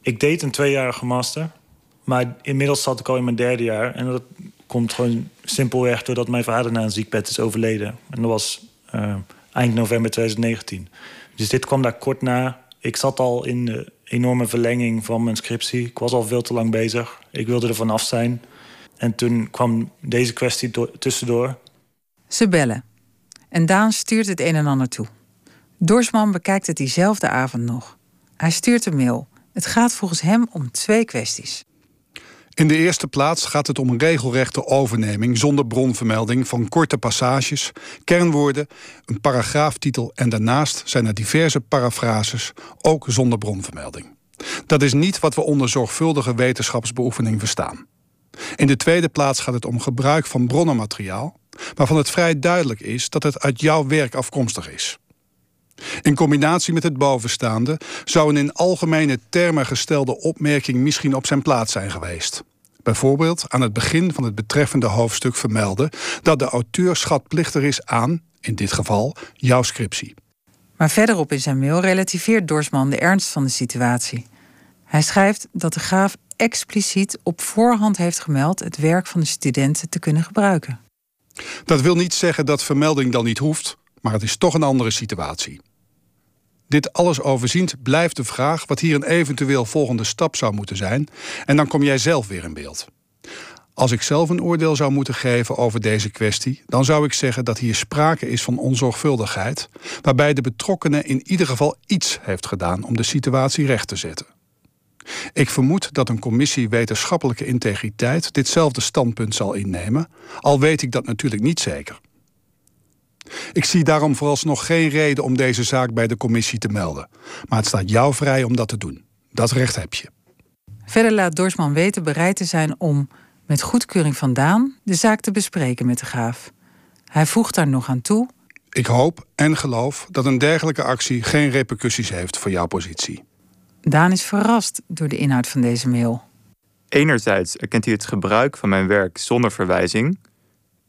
Ik deed een tweejarige master. Maar inmiddels zat ik al in mijn derde jaar. En dat komt gewoon simpelweg doordat mijn vader na een ziekbed is overleden. En dat was uh, eind november 2019. Dus dit kwam daar kort na. Ik zat al in de enorme verlenging van mijn scriptie. Ik was al veel te lang bezig. Ik wilde er vanaf zijn. En toen kwam deze kwestie tussendoor. Ze bellen. En Daan stuurt het een en ander toe. Dorsman bekijkt het diezelfde avond nog. Hij stuurt een mail. Het gaat volgens hem om twee kwesties. In de eerste plaats gaat het om een regelrechte overneming zonder bronvermelding van korte passages, kernwoorden, een paragraaftitel en daarnaast zijn er diverse parafrases, ook zonder bronvermelding. Dat is niet wat we onder zorgvuldige wetenschapsbeoefening verstaan. In de tweede plaats gaat het om gebruik van bronnenmateriaal, waarvan het vrij duidelijk is dat het uit jouw werk afkomstig is. In combinatie met het bovenstaande zou een in algemene termen gestelde opmerking misschien op zijn plaats zijn geweest. Bijvoorbeeld aan het begin van het betreffende hoofdstuk vermelden dat de auteur schatplichtig is aan, in dit geval, jouw scriptie. Maar verderop in zijn mail relativeert Dorsman de ernst van de situatie. Hij schrijft dat de graaf expliciet op voorhand heeft gemeld het werk van de studenten te kunnen gebruiken. Dat wil niet zeggen dat vermelding dan niet hoeft, maar het is toch een andere situatie. Dit alles overziend blijft de vraag wat hier een eventueel volgende stap zou moeten zijn, en dan kom jij zelf weer in beeld. Als ik zelf een oordeel zou moeten geven over deze kwestie, dan zou ik zeggen dat hier sprake is van onzorgvuldigheid, waarbij de betrokkenen in ieder geval iets heeft gedaan om de situatie recht te zetten. Ik vermoed dat een commissie wetenschappelijke integriteit ditzelfde standpunt zal innemen, al weet ik dat natuurlijk niet zeker. Ik zie daarom vooralsnog geen reden om deze zaak bij de commissie te melden. Maar het staat jou vrij om dat te doen. Dat recht heb je. Verder laat Dorsman weten bereid te zijn om, met goedkeuring van Daan, de zaak te bespreken met de graaf. Hij voegt daar nog aan toe. Ik hoop en geloof dat een dergelijke actie geen repercussies heeft voor jouw positie. Daan is verrast door de inhoud van deze mail. Enerzijds erkent hij het gebruik van mijn werk zonder verwijzing,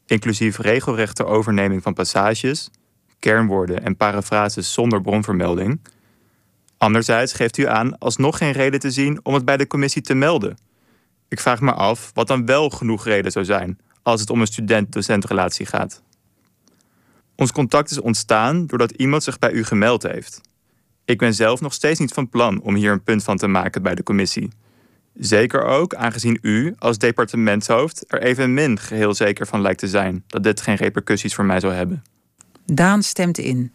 inclusief regelrechte overneming van passages, kernwoorden en parafrases zonder bronvermelding. Anderzijds geeft u aan alsnog geen reden te zien om het bij de commissie te melden. Ik vraag me af wat dan wel genoeg reden zou zijn als het om een student-docentrelatie gaat. Ons contact is ontstaan doordat iemand zich bij u gemeld heeft. Ik ben zelf nog steeds niet van plan om hier een punt van te maken bij de commissie. Zeker ook aangezien u als departementshoofd er evenmin geheel zeker van lijkt te zijn dat dit geen repercussies voor mij zou hebben. Daan stemt in.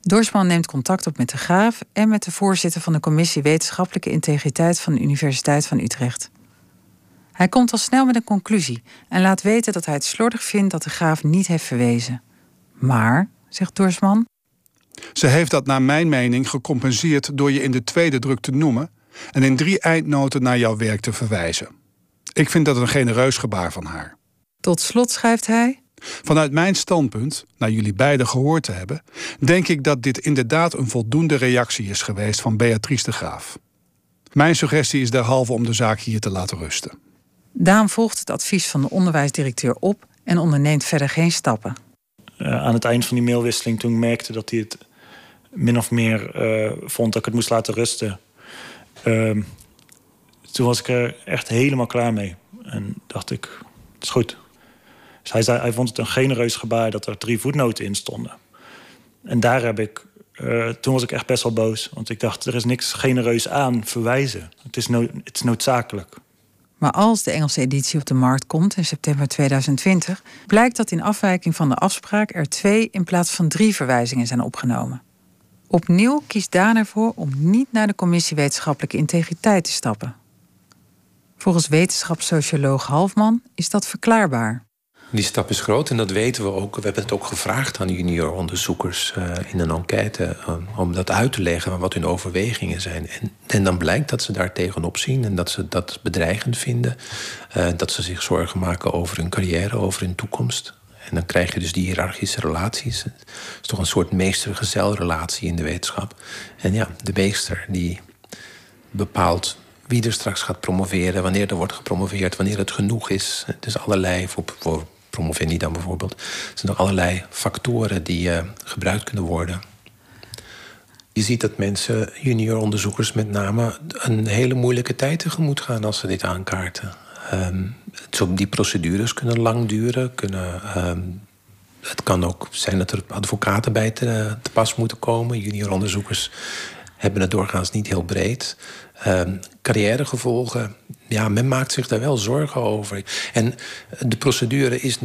Dorsman neemt contact op met de Graaf en met de voorzitter van de Commissie Wetenschappelijke Integriteit van de Universiteit van Utrecht. Hij komt al snel met een conclusie en laat weten dat hij het slordig vindt dat de Graaf niet heeft verwezen. Maar, zegt Dorsman. Ze heeft dat naar mijn mening gecompenseerd door je in de tweede druk te noemen en in drie eindnoten naar jouw werk te verwijzen. Ik vind dat een genereus gebaar van haar. Tot slot schrijft hij. Vanuit mijn standpunt, naar jullie beiden gehoord te hebben, denk ik dat dit inderdaad een voldoende reactie is geweest van Beatrice de Graaf. Mijn suggestie is derhalve om de zaak hier te laten rusten. Daan volgt het advies van de onderwijsdirecteur op en onderneemt verder geen stappen. Uh, aan het eind van die mailwisseling, toen ik merkte dat hij het min of meer uh, vond dat ik het moest laten rusten. Uh, toen was ik er echt helemaal klaar mee. En dacht ik, het is goed. Dus hij, zei, hij vond het een genereus gebaar dat er drie voetnoten in stonden. En daar heb ik, uh, toen was ik echt best wel boos. Want ik dacht, er is niks genereus aan verwijzen. Het is, het is noodzakelijk. Maar als de Engelse editie op de markt komt in september 2020, blijkt dat in afwijking van de afspraak er twee in plaats van drie verwijzingen zijn opgenomen. Opnieuw kiest Daan ervoor om niet naar de Commissie Wetenschappelijke Integriteit te stappen. Volgens wetenschapssocioloog Halfman is dat verklaarbaar. Die stap is groot en dat weten we ook. We hebben het ook gevraagd aan junior onderzoekers uh, in een enquête uh, om dat uit te leggen wat hun overwegingen zijn. En, dan blijkt dat ze daar tegenop zien en dat ze dat bedreigend vinden. Uh, dat ze zich zorgen maken over hun carrière, over hun toekomst. En dan krijg je dus die hiërarchische relaties. Het is toch een soort meester-gezel-relatie in de wetenschap. En ja, de meester die bepaalt wie er straks gaat promoveren, wanneer er wordt gepromoveerd, wanneer het genoeg is. Is allerlei, voor, voor promovendi dan bijvoorbeeld, er zijn nog allerlei factoren die uh, gebruikt kunnen worden. Je ziet dat mensen, junior onderzoekers met name, een hele moeilijke tijd tegemoet gaan als ze dit aankaarten. Um, die procedures kunnen lang duren, kunnen. Um, het kan ook zijn dat er advocaten bij te, pas moeten komen. Junior onderzoekers hebben het doorgaans niet heel breed. Um, carrièregevolgen, ja, men maakt zich daar wel zorgen over. En de procedure is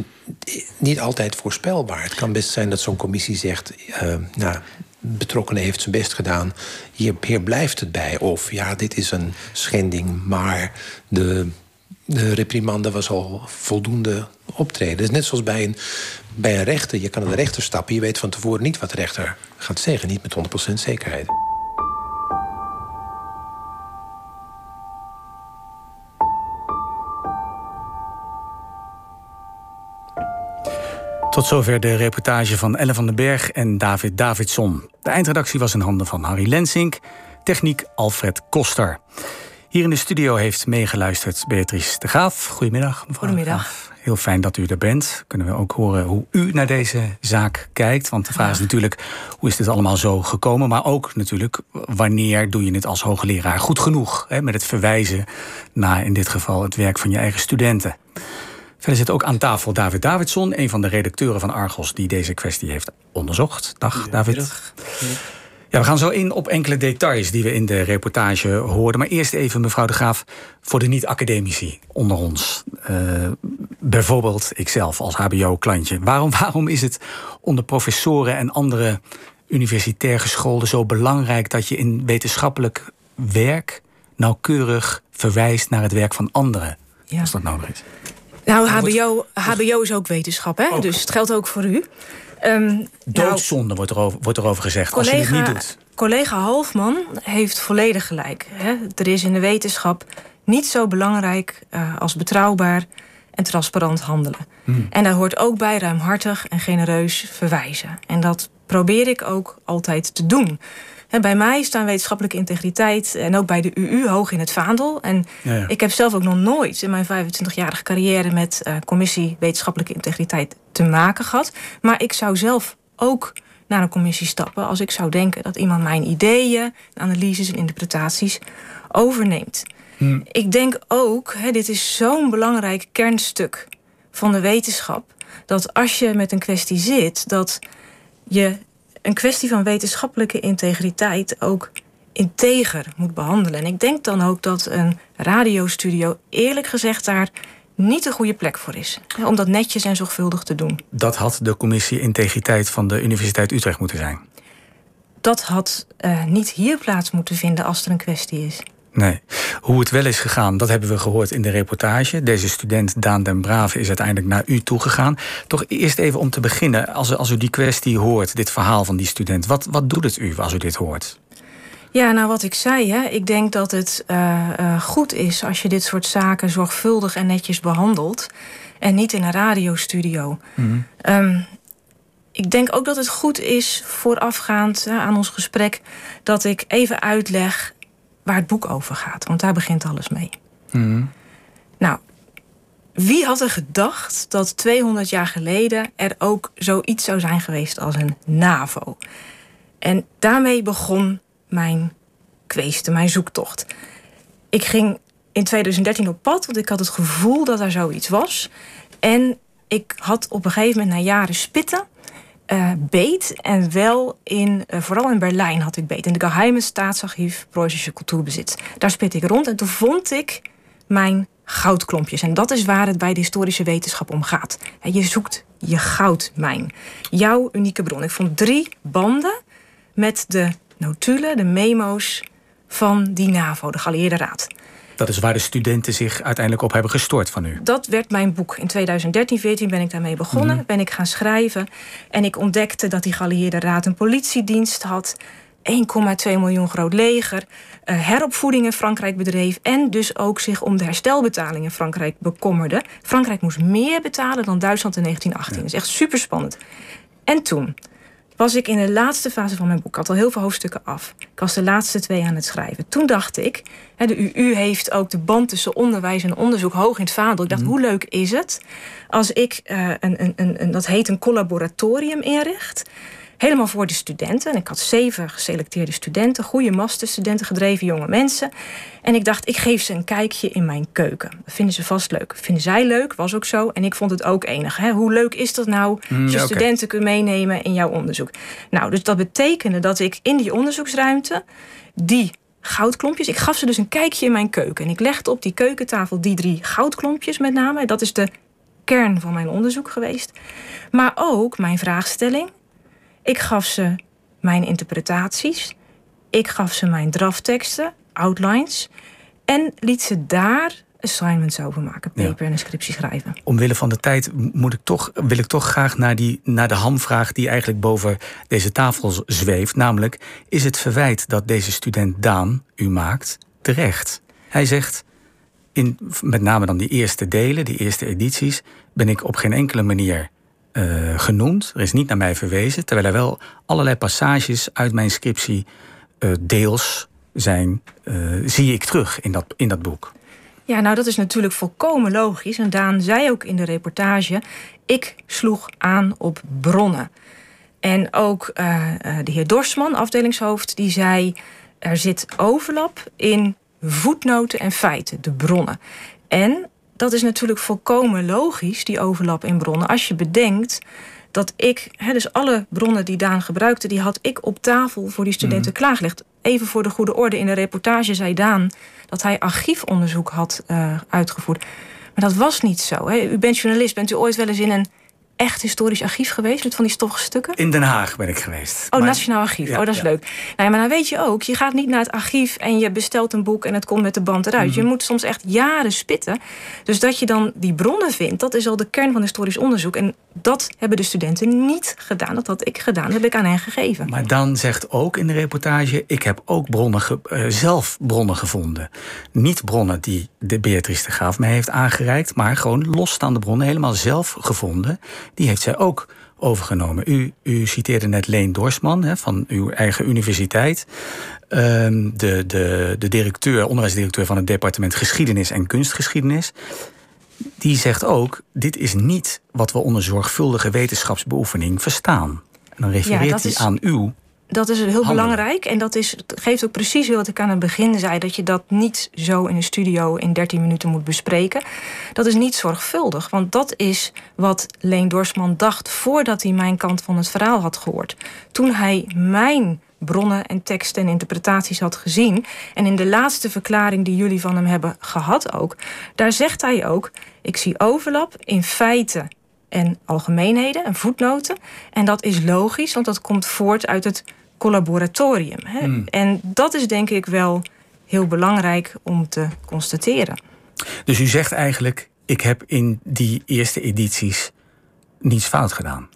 niet altijd voorspelbaar. Het kan best zijn dat zo'n commissie zegt... Uh, nou, betrokkenen heeft zijn best gedaan, hier, hier blijft het bij. Of ja, dit is een schending, maar de, de reprimande was al voldoende optreden. Dus net zoals bij een, bij een rechter, je kan naar de rechter stappen... je weet van tevoren niet wat de rechter gaat zeggen, niet met 100% zekerheid. Tot zover de reportage van Elle van den Berg en David Davidson. De eindredactie was in handen van Harry Lensink, techniek Alfred Koster. Hier in de studio heeft meegeluisterd Beatrice de Graaf. Goedemiddag, mevrouw. Goedemiddag. Heel fijn dat u er bent. Kunnen we ook horen hoe u naar deze zaak kijkt. Want de vraag is natuurlijk, hoe is dit allemaal zo gekomen? Maar ook natuurlijk, wanneer doe je het als hoogleraar goed genoeg? Hè, met het verwijzen naar in dit geval het werk van je eigen studenten. Verder zit ook aan tafel David Davidson, een van de redacteuren van Argos die deze kwestie heeft onderzocht. Dag David. Ja, we gaan zo in op enkele details die we in de reportage hoorden. Maar eerst even, mevrouw de Graaf, voor de niet-academici onder ons. Uh, bijvoorbeeld ikzelf als HBO-klantje. Waarom, waarom is het onder professoren en andere universitair geschoolden zo belangrijk dat je in wetenschappelijk werk nauwkeurig verwijst naar het werk van anderen? Ja. Als dat nodig is. Nou, HBO, HBO is ook wetenschap, hè? dus het geldt ook voor u. Um, Doodzonde wordt, erover, wordt erover gezegd collega, als je het niet doet. Collega Halfman heeft volledig gelijk. Hè? Er is in de wetenschap niet zo belangrijk uh, als betrouwbaar en transparant handelen. Hmm. En daar hoort ook bij ruimhartig en genereus verwijzen. En dat probeer ik ook altijd te doen. En bij mij staan wetenschappelijke integriteit en ook bij de UU hoog in het vaandel. En ja, ja. ik heb zelf ook nog nooit in mijn 25-jarige carrière met uh, commissie wetenschappelijke integriteit te maken gehad. Maar ik zou zelf ook naar een commissie stappen als ik zou denken dat iemand mijn ideeën, analyses en interpretaties overneemt. Hmm. Ik denk ook, hè, dit is zo'n belangrijk kernstuk van de wetenschap, dat als je met een kwestie zit, dat je een kwestie van wetenschappelijke integriteit ook integer moet behandelen. En ik denk dan ook dat een radiostudio eerlijk gezegd daar niet de goede plek voor is. Om dat netjes en zorgvuldig te doen. Dat had de commissie integriteit van de Universiteit Utrecht moeten zijn. Dat had uh, niet hier plaats moeten vinden als er een kwestie is. Nee. Hoe het wel is gegaan, dat hebben we gehoord in de reportage. Deze student Daan den Brave is uiteindelijk naar u toegegaan. Toch eerst even om te beginnen, als, als u die kwestie hoort, dit verhaal van die student, wat, wat doet het u als u dit hoort? Ja, nou wat ik zei, hè, ik denk dat het uh, uh, goed is als je dit soort zaken zorgvuldig en netjes behandelt. en niet in een radiostudio. Ehm, ik denk ook dat het goed is, voorafgaand aan ons gesprek, dat ik even uitleg waar het boek over gaat. Want daar begint alles mee. Nou, wie had er gedacht dat 200 jaar geleden er ook zoiets zou zijn geweest als een NAVO? En daarmee begon mijn kweeste, mijn zoektocht. Ik ging in 2013 op pad, want ik had het gevoel dat er zoiets was. En ik had op een gegeven moment na jaren spitten uh, beet. En wel in, uh, vooral in Berlijn had ik beet. In de geheime staatsarchief Preußische Cultuurbezit. Daar spit ik rond en toen vond ik mijn goudklompjes. En dat is waar het bij de historische wetenschap om gaat. Je zoekt je goudmijn. Jouw unieke bron. Ik vond drie banden met de notulen, de memo's van die NAVO, de Geallieerde Raad. Dat is waar de studenten zich uiteindelijk op hebben gestort van u. Dat werd mijn boek. In 2013, 14 ben ik daarmee begonnen. Ben ik gaan schrijven. En ik ontdekte dat die Geallieerde Raad een politiedienst had. 1,2 miljoen groot leger. Uh, heropvoeding in Frankrijk bedreef. En dus ook zich om de herstelbetalingen in Frankrijk bekommerde. Frankrijk moest meer betalen dan Duitsland in 1918. Dat is echt super spannend. En toen was ik in de laatste fase van mijn boek. Ik had al heel veel hoofdstukken af. Ik was de laatste twee aan het schrijven. Toen dacht ik, de UU heeft ook de band tussen onderwijs en onderzoek hoog in het vaandel. Ik dacht, hoe leuk is het als ik een, een, een, een, dat heet een collaboratorium inricht Helemaal voor de studenten. En ik had zeven geselecteerde studenten, goede masterstudenten, gedreven jonge mensen. En ik dacht, ik geef ze een kijkje in mijn keuken. Dat vinden ze vast leuk. Vinden zij leuk, was ook zo. En ik vond het ook enig. Hè? Hoe leuk is dat nou mm, als je studenten kunt meenemen in jouw onderzoek? Nou, dus dat betekende dat ik in die onderzoeksruimte die goudklompjes. Ik gaf ze dus een kijkje in mijn keuken. En ik legde op die keukentafel die drie goudklompjes met name. Dat is de kern van mijn onderzoek geweest. Maar ook mijn vraagstelling. Ik gaf ze mijn interpretaties. Ik gaf ze mijn draftteksten, outlines. En liet ze daar assignments over maken, paper en een scriptie schrijven. Omwille van de tijd moet ik toch, wil ik toch graag naar, die, naar de hamvraag die eigenlijk boven deze tafel zweeft. Namelijk, is het verwijt dat deze student Daan u maakt terecht? Hij zegt, in, met name dan die eerste delen, die eerste edities, ben ik op geen enkele manier uh, genoemd. Er is niet naar mij verwezen, terwijl er wel allerlei passages uit mijn scriptie uh, deels zijn, uh, zie ik terug in dat, in dat boek. Ja, nou dat is natuurlijk volkomen logisch. En Daan zei ook in de reportage: ik sloeg aan op bronnen. En ook de heer Dorsman, afdelingshoofd, die zei: er zit overlap in voetnoten en feiten, de bronnen. En dat is natuurlijk volkomen logisch, die overlap in bronnen. Als je bedenkt dat ik, hè, dus alle bronnen die Daan gebruikte, die had ik op tafel voor die studenten mm. klaargelegd. Even voor de goede orde, in de reportage zei Daan dat hij archiefonderzoek had uh, uitgevoerd. Maar dat was niet zo. Hè. U bent journalist, bent u ooit wel eens in een echt historisch archief geweest met van die stoffige stukken? In Den Haag ben ik geweest. Oh, Nationaal Archief. oh, dat is leuk. Nou ja, maar dan weet je ook, je gaat niet naar het archief en je bestelt een boek en het komt met de band eruit. Je mhm. moet soms echt jaren spitten. Dus dat je dan die bronnen vindt, dat is al de kern van historisch onderzoek. En dat hebben de studenten niet gedaan. Dat had ik gedaan, dat heb ik aan hen gegeven. Maar dan zegt ook in de reportage, ik heb ook bronnen uh, zelf bronnen gevonden. Niet bronnen die de Beatrice de Graaf mij heeft aangereikt, maar gewoon losstaande bronnen, helemaal zelf gevonden die heeft zij ook overgenomen. U, u citeerde net Leen Dorsman hè, van uw eigen universiteit. Um, de, de, de directeur, onderwijsdirecteur van het departement Geschiedenis en Kunstgeschiedenis. Die zegt ook: dit is niet wat we onder zorgvuldige wetenschapsbeoefening verstaan. En dan refereert hij aan uw dat is heel belangrijk. En dat is, geeft ook precies wat ik aan het begin zei: dat je dat niet zo in een studio in 13 minuten moet bespreken. Dat is niet zorgvuldig. Want dat is wat Leen Dorsman dacht voordat hij mijn kant van het verhaal had gehoord. Toen hij mijn bronnen en teksten en interpretaties had gezien. En in de laatste verklaring die jullie van hem hebben gehad ook, daar zegt hij ook: ik zie overlap in feiten en algemeenheden en voetnoten. En dat is logisch, want dat komt voort uit het collaboratorium. Hè? Hmm. En dat is denk ik wel heel belangrijk om te constateren. Dus u zegt eigenlijk: ik heb in die eerste edities niets fout gedaan.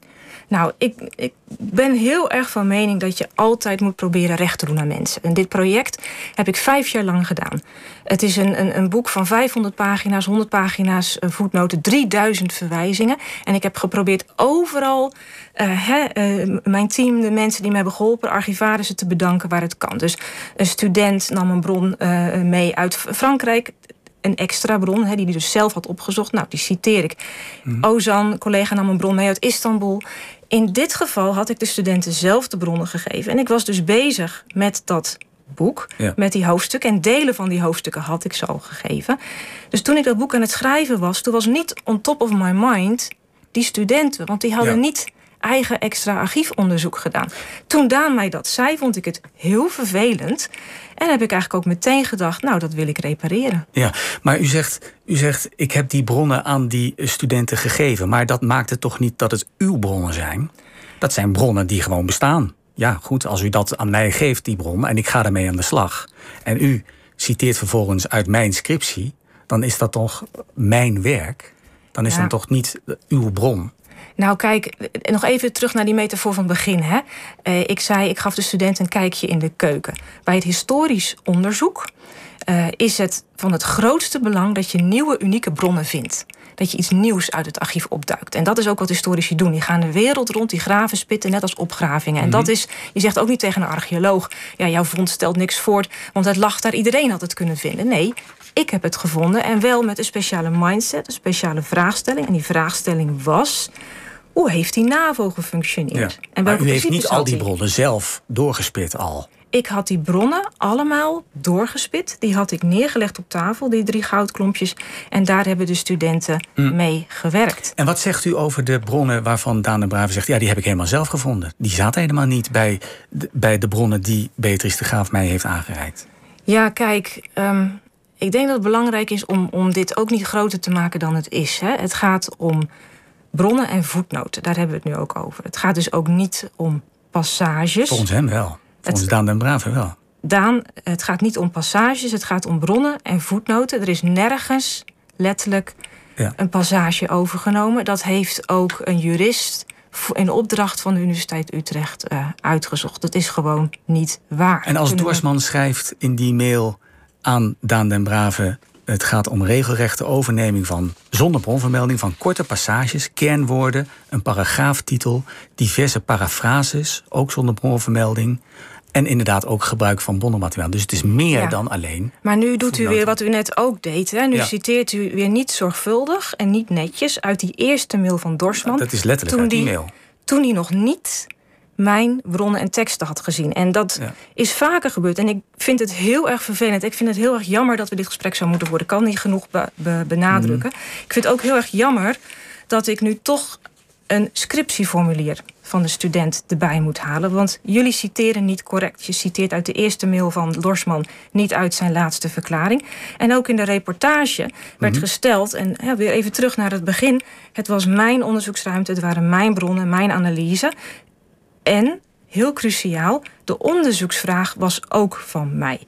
Nou, ik, ik ben heel erg van mening dat je altijd moet proberen recht te doen aan mensen. En dit project heb ik vijf jaar lang gedaan. Het is een, een, een boek van 500 pagina's, 100 pagina's uh, voetnoten, 3000 verwijzingen. En ik heb geprobeerd overal uh, uh, mijn team, de mensen die me hebben geholpen, archivarissen te bedanken waar het kan. Dus een student nam een bron mee uit Frankrijk een extra bron, hè, die hij dus zelf had opgezocht. Nou, die citeer ik. Mm. Ozan, collega, nam een bron mee uit Istanbul. In dit geval had ik de studenten zelf de bronnen gegeven. En ik was dus bezig met dat boek, met die hoofdstukken. En delen van die hoofdstukken had ik zo gegeven. Dus toen ik dat boek aan het schrijven was, toen was niet on top of my mind die studenten. Want die hadden niet eigen extra archiefonderzoek gedaan. Toen Daan mij dat zei, vond ik het heel vervelend. En heb ik eigenlijk ook meteen gedacht, nou, dat wil ik repareren. Ja, maar u zegt, u zegt, ik heb die bronnen aan die studenten gegeven. Maar dat maakt het toch niet dat het uw bronnen zijn? Dat zijn bronnen die gewoon bestaan. Ja, goed, als u dat aan mij geeft, die bron, en ik ga ermee aan de slag. En u citeert vervolgens uit mijn scriptie, dan is dat toch mijn werk? Dan is ja. dan toch niet uw bron? Nou, kijk, nog even terug naar die metafoor van het begin. Hè. Uh, ik zei, ik gaf de student een kijkje in de keuken. Bij het historisch onderzoek uh, is het van het grootste belang dat je nieuwe, unieke bronnen vindt. Dat je iets nieuws uit het archief opduikt. En dat is ook wat historici doen. Die gaan de wereld rond, die graven spitten, net als opgravingen. En mm -hmm. dat is, je zegt ook niet tegen een archeoloog: ja, jouw vond stelt niks voort, want het lag daar, iedereen had het kunnen vinden. Nee, ik heb het gevonden en wel met een speciale mindset, een speciale vraagstelling. En die vraagstelling was hoe heeft die NAVO gefunctioneerd? Ja. En maar u heeft niet al die bronnen zelf doorgespit al? Ik had die bronnen allemaal doorgespit. Die had ik neergelegd op tafel, die drie goudklompjes. En daar hebben de studenten mm. mee gewerkt. En wat zegt u over de bronnen waarvan Daan de Brave zegt... ja, die heb ik helemaal zelf gevonden. Die zaten helemaal niet bij de, bij de bronnen die Beatrice de Graaf mij heeft aangereikt. Ja, kijk... Um, ik denk dat het belangrijk is om, om dit ook niet groter te maken dan het is. Hè. Het gaat om bronnen en voetnoten. Daar hebben we het nu ook over. Het gaat dus ook niet om passages. Volgens hem wel. Volgens Daan den Brave wel. Daan, het gaat niet om passages, het gaat om bronnen en voetnoten. Er is nergens letterlijk ja. een passage overgenomen. Dat heeft ook een jurist in opdracht van de Universiteit Utrecht uh, uitgezocht. Dat is gewoon niet waar. En als Dorsman schrijft in die mail aan Daan den Brave... Het gaat om regelrechte overneming van zonder bronvermelding van korte passages, kernwoorden, een paragraaftitel, diverse parafrases, ook zonder bronvermelding. En inderdaad ook gebruik van bronnenmateriaal. Dus het is meer ja. dan alleen. Maar nu doet u weer wat u net ook deed. Hè? Nu ja. citeert u weer niet zorgvuldig en niet netjes uit die eerste mail van Dorsman. Dat is letterlijk toen uit die die, mail. Toen hij nog niet mijn bronnen en teksten had gezien. En dat ja. is vaker gebeurd. En ik vind het heel erg vervelend. Ik vind het heel erg jammer dat we dit gesprek zo moeten worden. Ik kan niet genoeg be be benadrukken. Mm. Ik vind het ook heel erg jammer dat ik nu toch een scriptieformulier van de student erbij moet halen. Want jullie citeren niet correct. Je citeert uit de eerste mail van Lorsman, niet uit zijn laatste verklaring. En ook in de reportage werd mm -hmm. gesteld, en ja, weer even terug naar het begin. Het was mijn onderzoeksruimte, het waren mijn bronnen, mijn analyse. En, heel cruciaal, de onderzoeksvraag was ook van mij.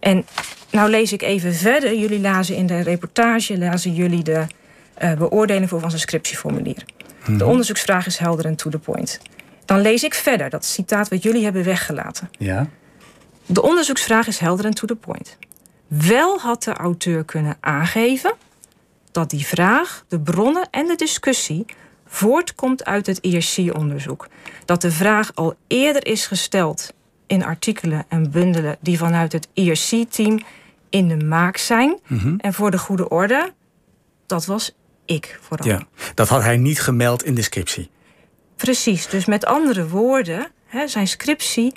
En nou lees ik even verder. Jullie lazen in de reportage, lazen jullie de uh, beoordeling voor van zijn scriptieformulier. Hmm. De onderzoeksvraag is helder en to the point. Dan lees ik verder, dat citaat wat jullie hebben weggelaten. Ja. De onderzoeksvraag is helder en to the point. Wel had de auteur kunnen aangeven dat die vraag, de bronnen en de discussie voortkomt uit het IRC-onderzoek. Dat de vraag al eerder is gesteld in artikelen en bundelen die vanuit het IRC-team in de maak zijn. Mm -hmm. En voor de goede orde, dat was ik vooral. Ja, dat had hij niet gemeld in de scriptie. Precies, dus met andere woorden, hè, zijn scriptie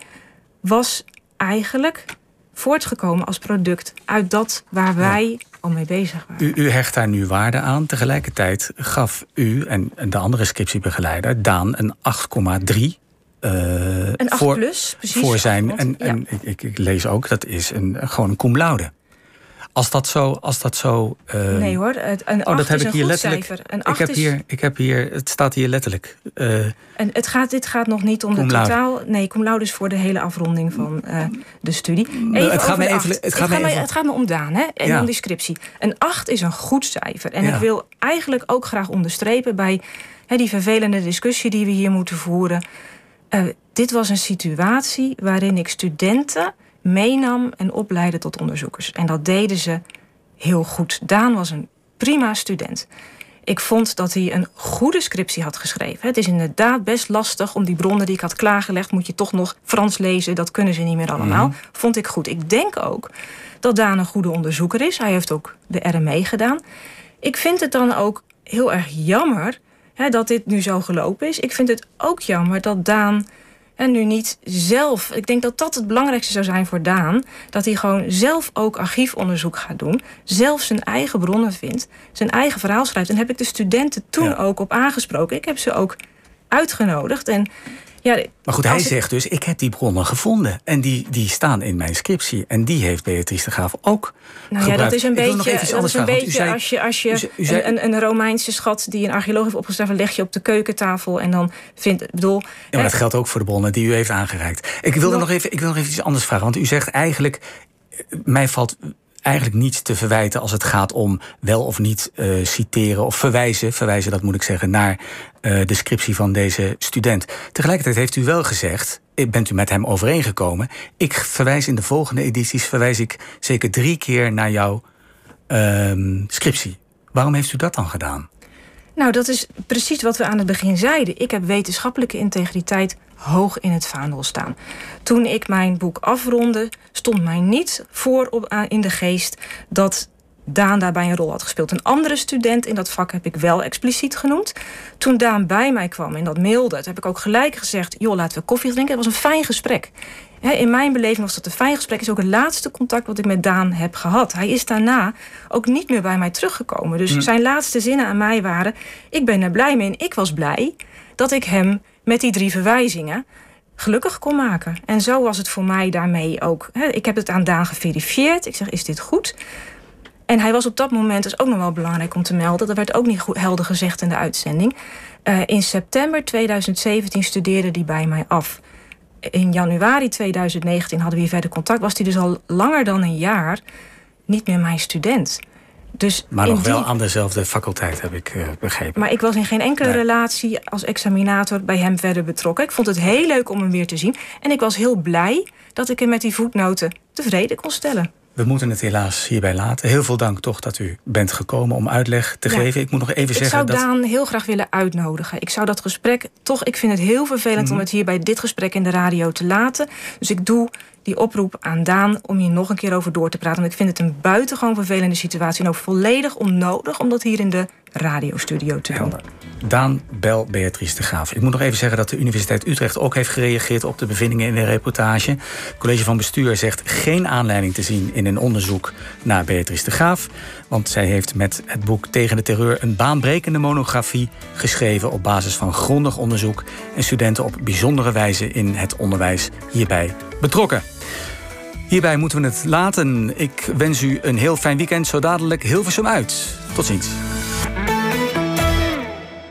was eigenlijk voortgekomen als product uit dat waar wij ja. Al mee bezig waren. U, u, hecht daar nu waarde aan. Tegelijkertijd gaf u en de andere scriptiebegeleider Daan een 8,3 uh, een 8 voor, plus, precies. Voor zijn, en, ja. en ik, ik, lees ook, dat is een, gewoon een cum laude. Als dat zo. Als dat zo uh, nee hoor, een oh, dat heb ik hier letterlijk. Ik, heb is... hier, ik heb hier, het staat hier letterlijk. Uh, en het gaat, dit gaat nog niet om de totaal. Nee, cum laude is voor de hele afronding van uh, de studie. Even het, gaat me even, het, het, gaat me even... het gaat me om Daan hè? en ja. om die scriptie. Een 8 is een goed cijfer. En ja. ik wil eigenlijk ook graag onderstrepen bij die vervelende discussie die we hier moeten voeren. Uh, dit was een situatie waarin ik studenten meenam en opleidde tot onderzoekers. En dat deden ze heel goed. Daan was een prima student. Ik vond dat hij een goede scriptie had geschreven. Het is inderdaad best lastig om die bronnen die ik had klaargelegd, moet je toch nog Frans lezen. Dat kunnen ze niet meer allemaal. Mhm. Vond ik goed. Ik denk ook dat Daan een goede onderzoeker is. Hij heeft ook de RME gedaan. Ik vind het dan ook heel erg jammer hè, dat dit nu zo gelopen is. Ik vind het ook jammer dat Daan en nu niet zelf. Ik denk dat dat het belangrijkste zou zijn voor Daan. Dat hij gewoon zelf ook archiefonderzoek gaat doen. Zelf zijn eigen bronnen vindt. Zijn eigen verhaal schrijft. En heb ik de studenten toen ook op aangesproken. Ik heb ze ook uitgenodigd. En ja, maar goed, hij zegt dus, ik heb die bronnen gevonden. En die, die staan in mijn scriptie. En die heeft Beatrice de Graaf ook Nou ja, dat is een beetje, dat is een beetje als je, als je een, een, Romeinse schat... die een archeoloog heeft opgeschreven, leg je op de keukentafel... en dan vindt, bedoel... Ja, maar dat geldt ook voor de bronnen die u heeft aangereikt. Ik wil, nog even, ik wil nog even iets anders vragen. Want u zegt eigenlijk, mij valt eigenlijk niets te verwijten als het gaat om wel of niet uh, citeren of verwijzen, verwijzen dat moet ik zeggen, naar uh, de scriptie van deze student. Tegelijkertijd heeft u wel gezegd, bent u met hem overeengekomen, ik verwijs in de volgende edities, verwijs ik zeker drie keer naar jouw uh, scriptie. Waarom heeft u dat dan gedaan? Nou, dat is precies wat we aan het begin zeiden. Ik heb wetenschappelijke integriteit hoog in het vaandel staan. Toen ik mijn boek afronde, stond mij niet voor op, in de geest dat Daan daarbij een rol had gespeeld. Een andere student in dat vak heb ik wel expliciet genoemd. Toen Daan bij mij kwam en dat mailde, heb ik ook gelijk gezegd: joh, laten we koffie drinken. Het was een fijn gesprek. In mijn beleving was dat een fijn gesprek. Is ook het laatste contact wat ik met Daan heb gehad. Hij is daarna ook niet meer bij mij teruggekomen. Dus hm. zijn laatste zinnen aan mij waren: ik ben er blij mee en ik was blij dat ik hem met die drie verwijzingen gelukkig kon maken. En zo was het voor mij daarmee ook. Ik heb het aan Daan geverifieerd. Ik zeg, is dit goed? En hij was op dat moment dus ook nog wel belangrijk om te melden. Dat werd ook niet goed, helder gezegd in de uitzending. Uh, in september 2017 studeerde hij bij mij af. In januari 2019 hadden we hier verder contact. Was hij dus al langer dan een jaar niet meer mijn student. Dus maar nog wel aan dezelfde faculteit, heb ik uh, begrepen. Maar ik was in geen enkele relatie als examinator bij hem verder betrokken. Ik vond het heel leuk om hem weer te zien. En ik was heel blij dat ik hem met die voetnoten tevreden kon stellen. We moeten het helaas hierbij laten. Heel veel dank toch dat u bent gekomen om uitleg te geven. Ik moet nog even zeggen. Ik zou Daan heel graag willen uitnodigen. Ik zou dat gesprek toch. Ik vind het heel vervelend om mhm. het hier bij dit gesprek in de radio te laten. Dus ik doe die oproep aan Daan om hier nog een keer over door te praten. Want ik vind het een buitengewoon vervelende situatie. En ook volledig onnodig om dat hier in de radiostudio te doen. Daan Bel Beatrice de Graaf. Ik moet nog even zeggen dat de Universiteit Utrecht ook heeft gereageerd op de bevindingen in de reportage. Het college van bestuur zegt geen aanleiding te zien in een onderzoek naar Beatrice de Graaf. Want zij heeft met het boek Tegen de Terreur een baanbrekende monografie geschreven op basis van grondig onderzoek en studenten op bijzondere wijze in het onderwijs hierbij betrokken. Hierbij moeten we het laten. Ik wens u een heel fijn weekend. Zo dadelijk Hilversum uit. Tot ziens.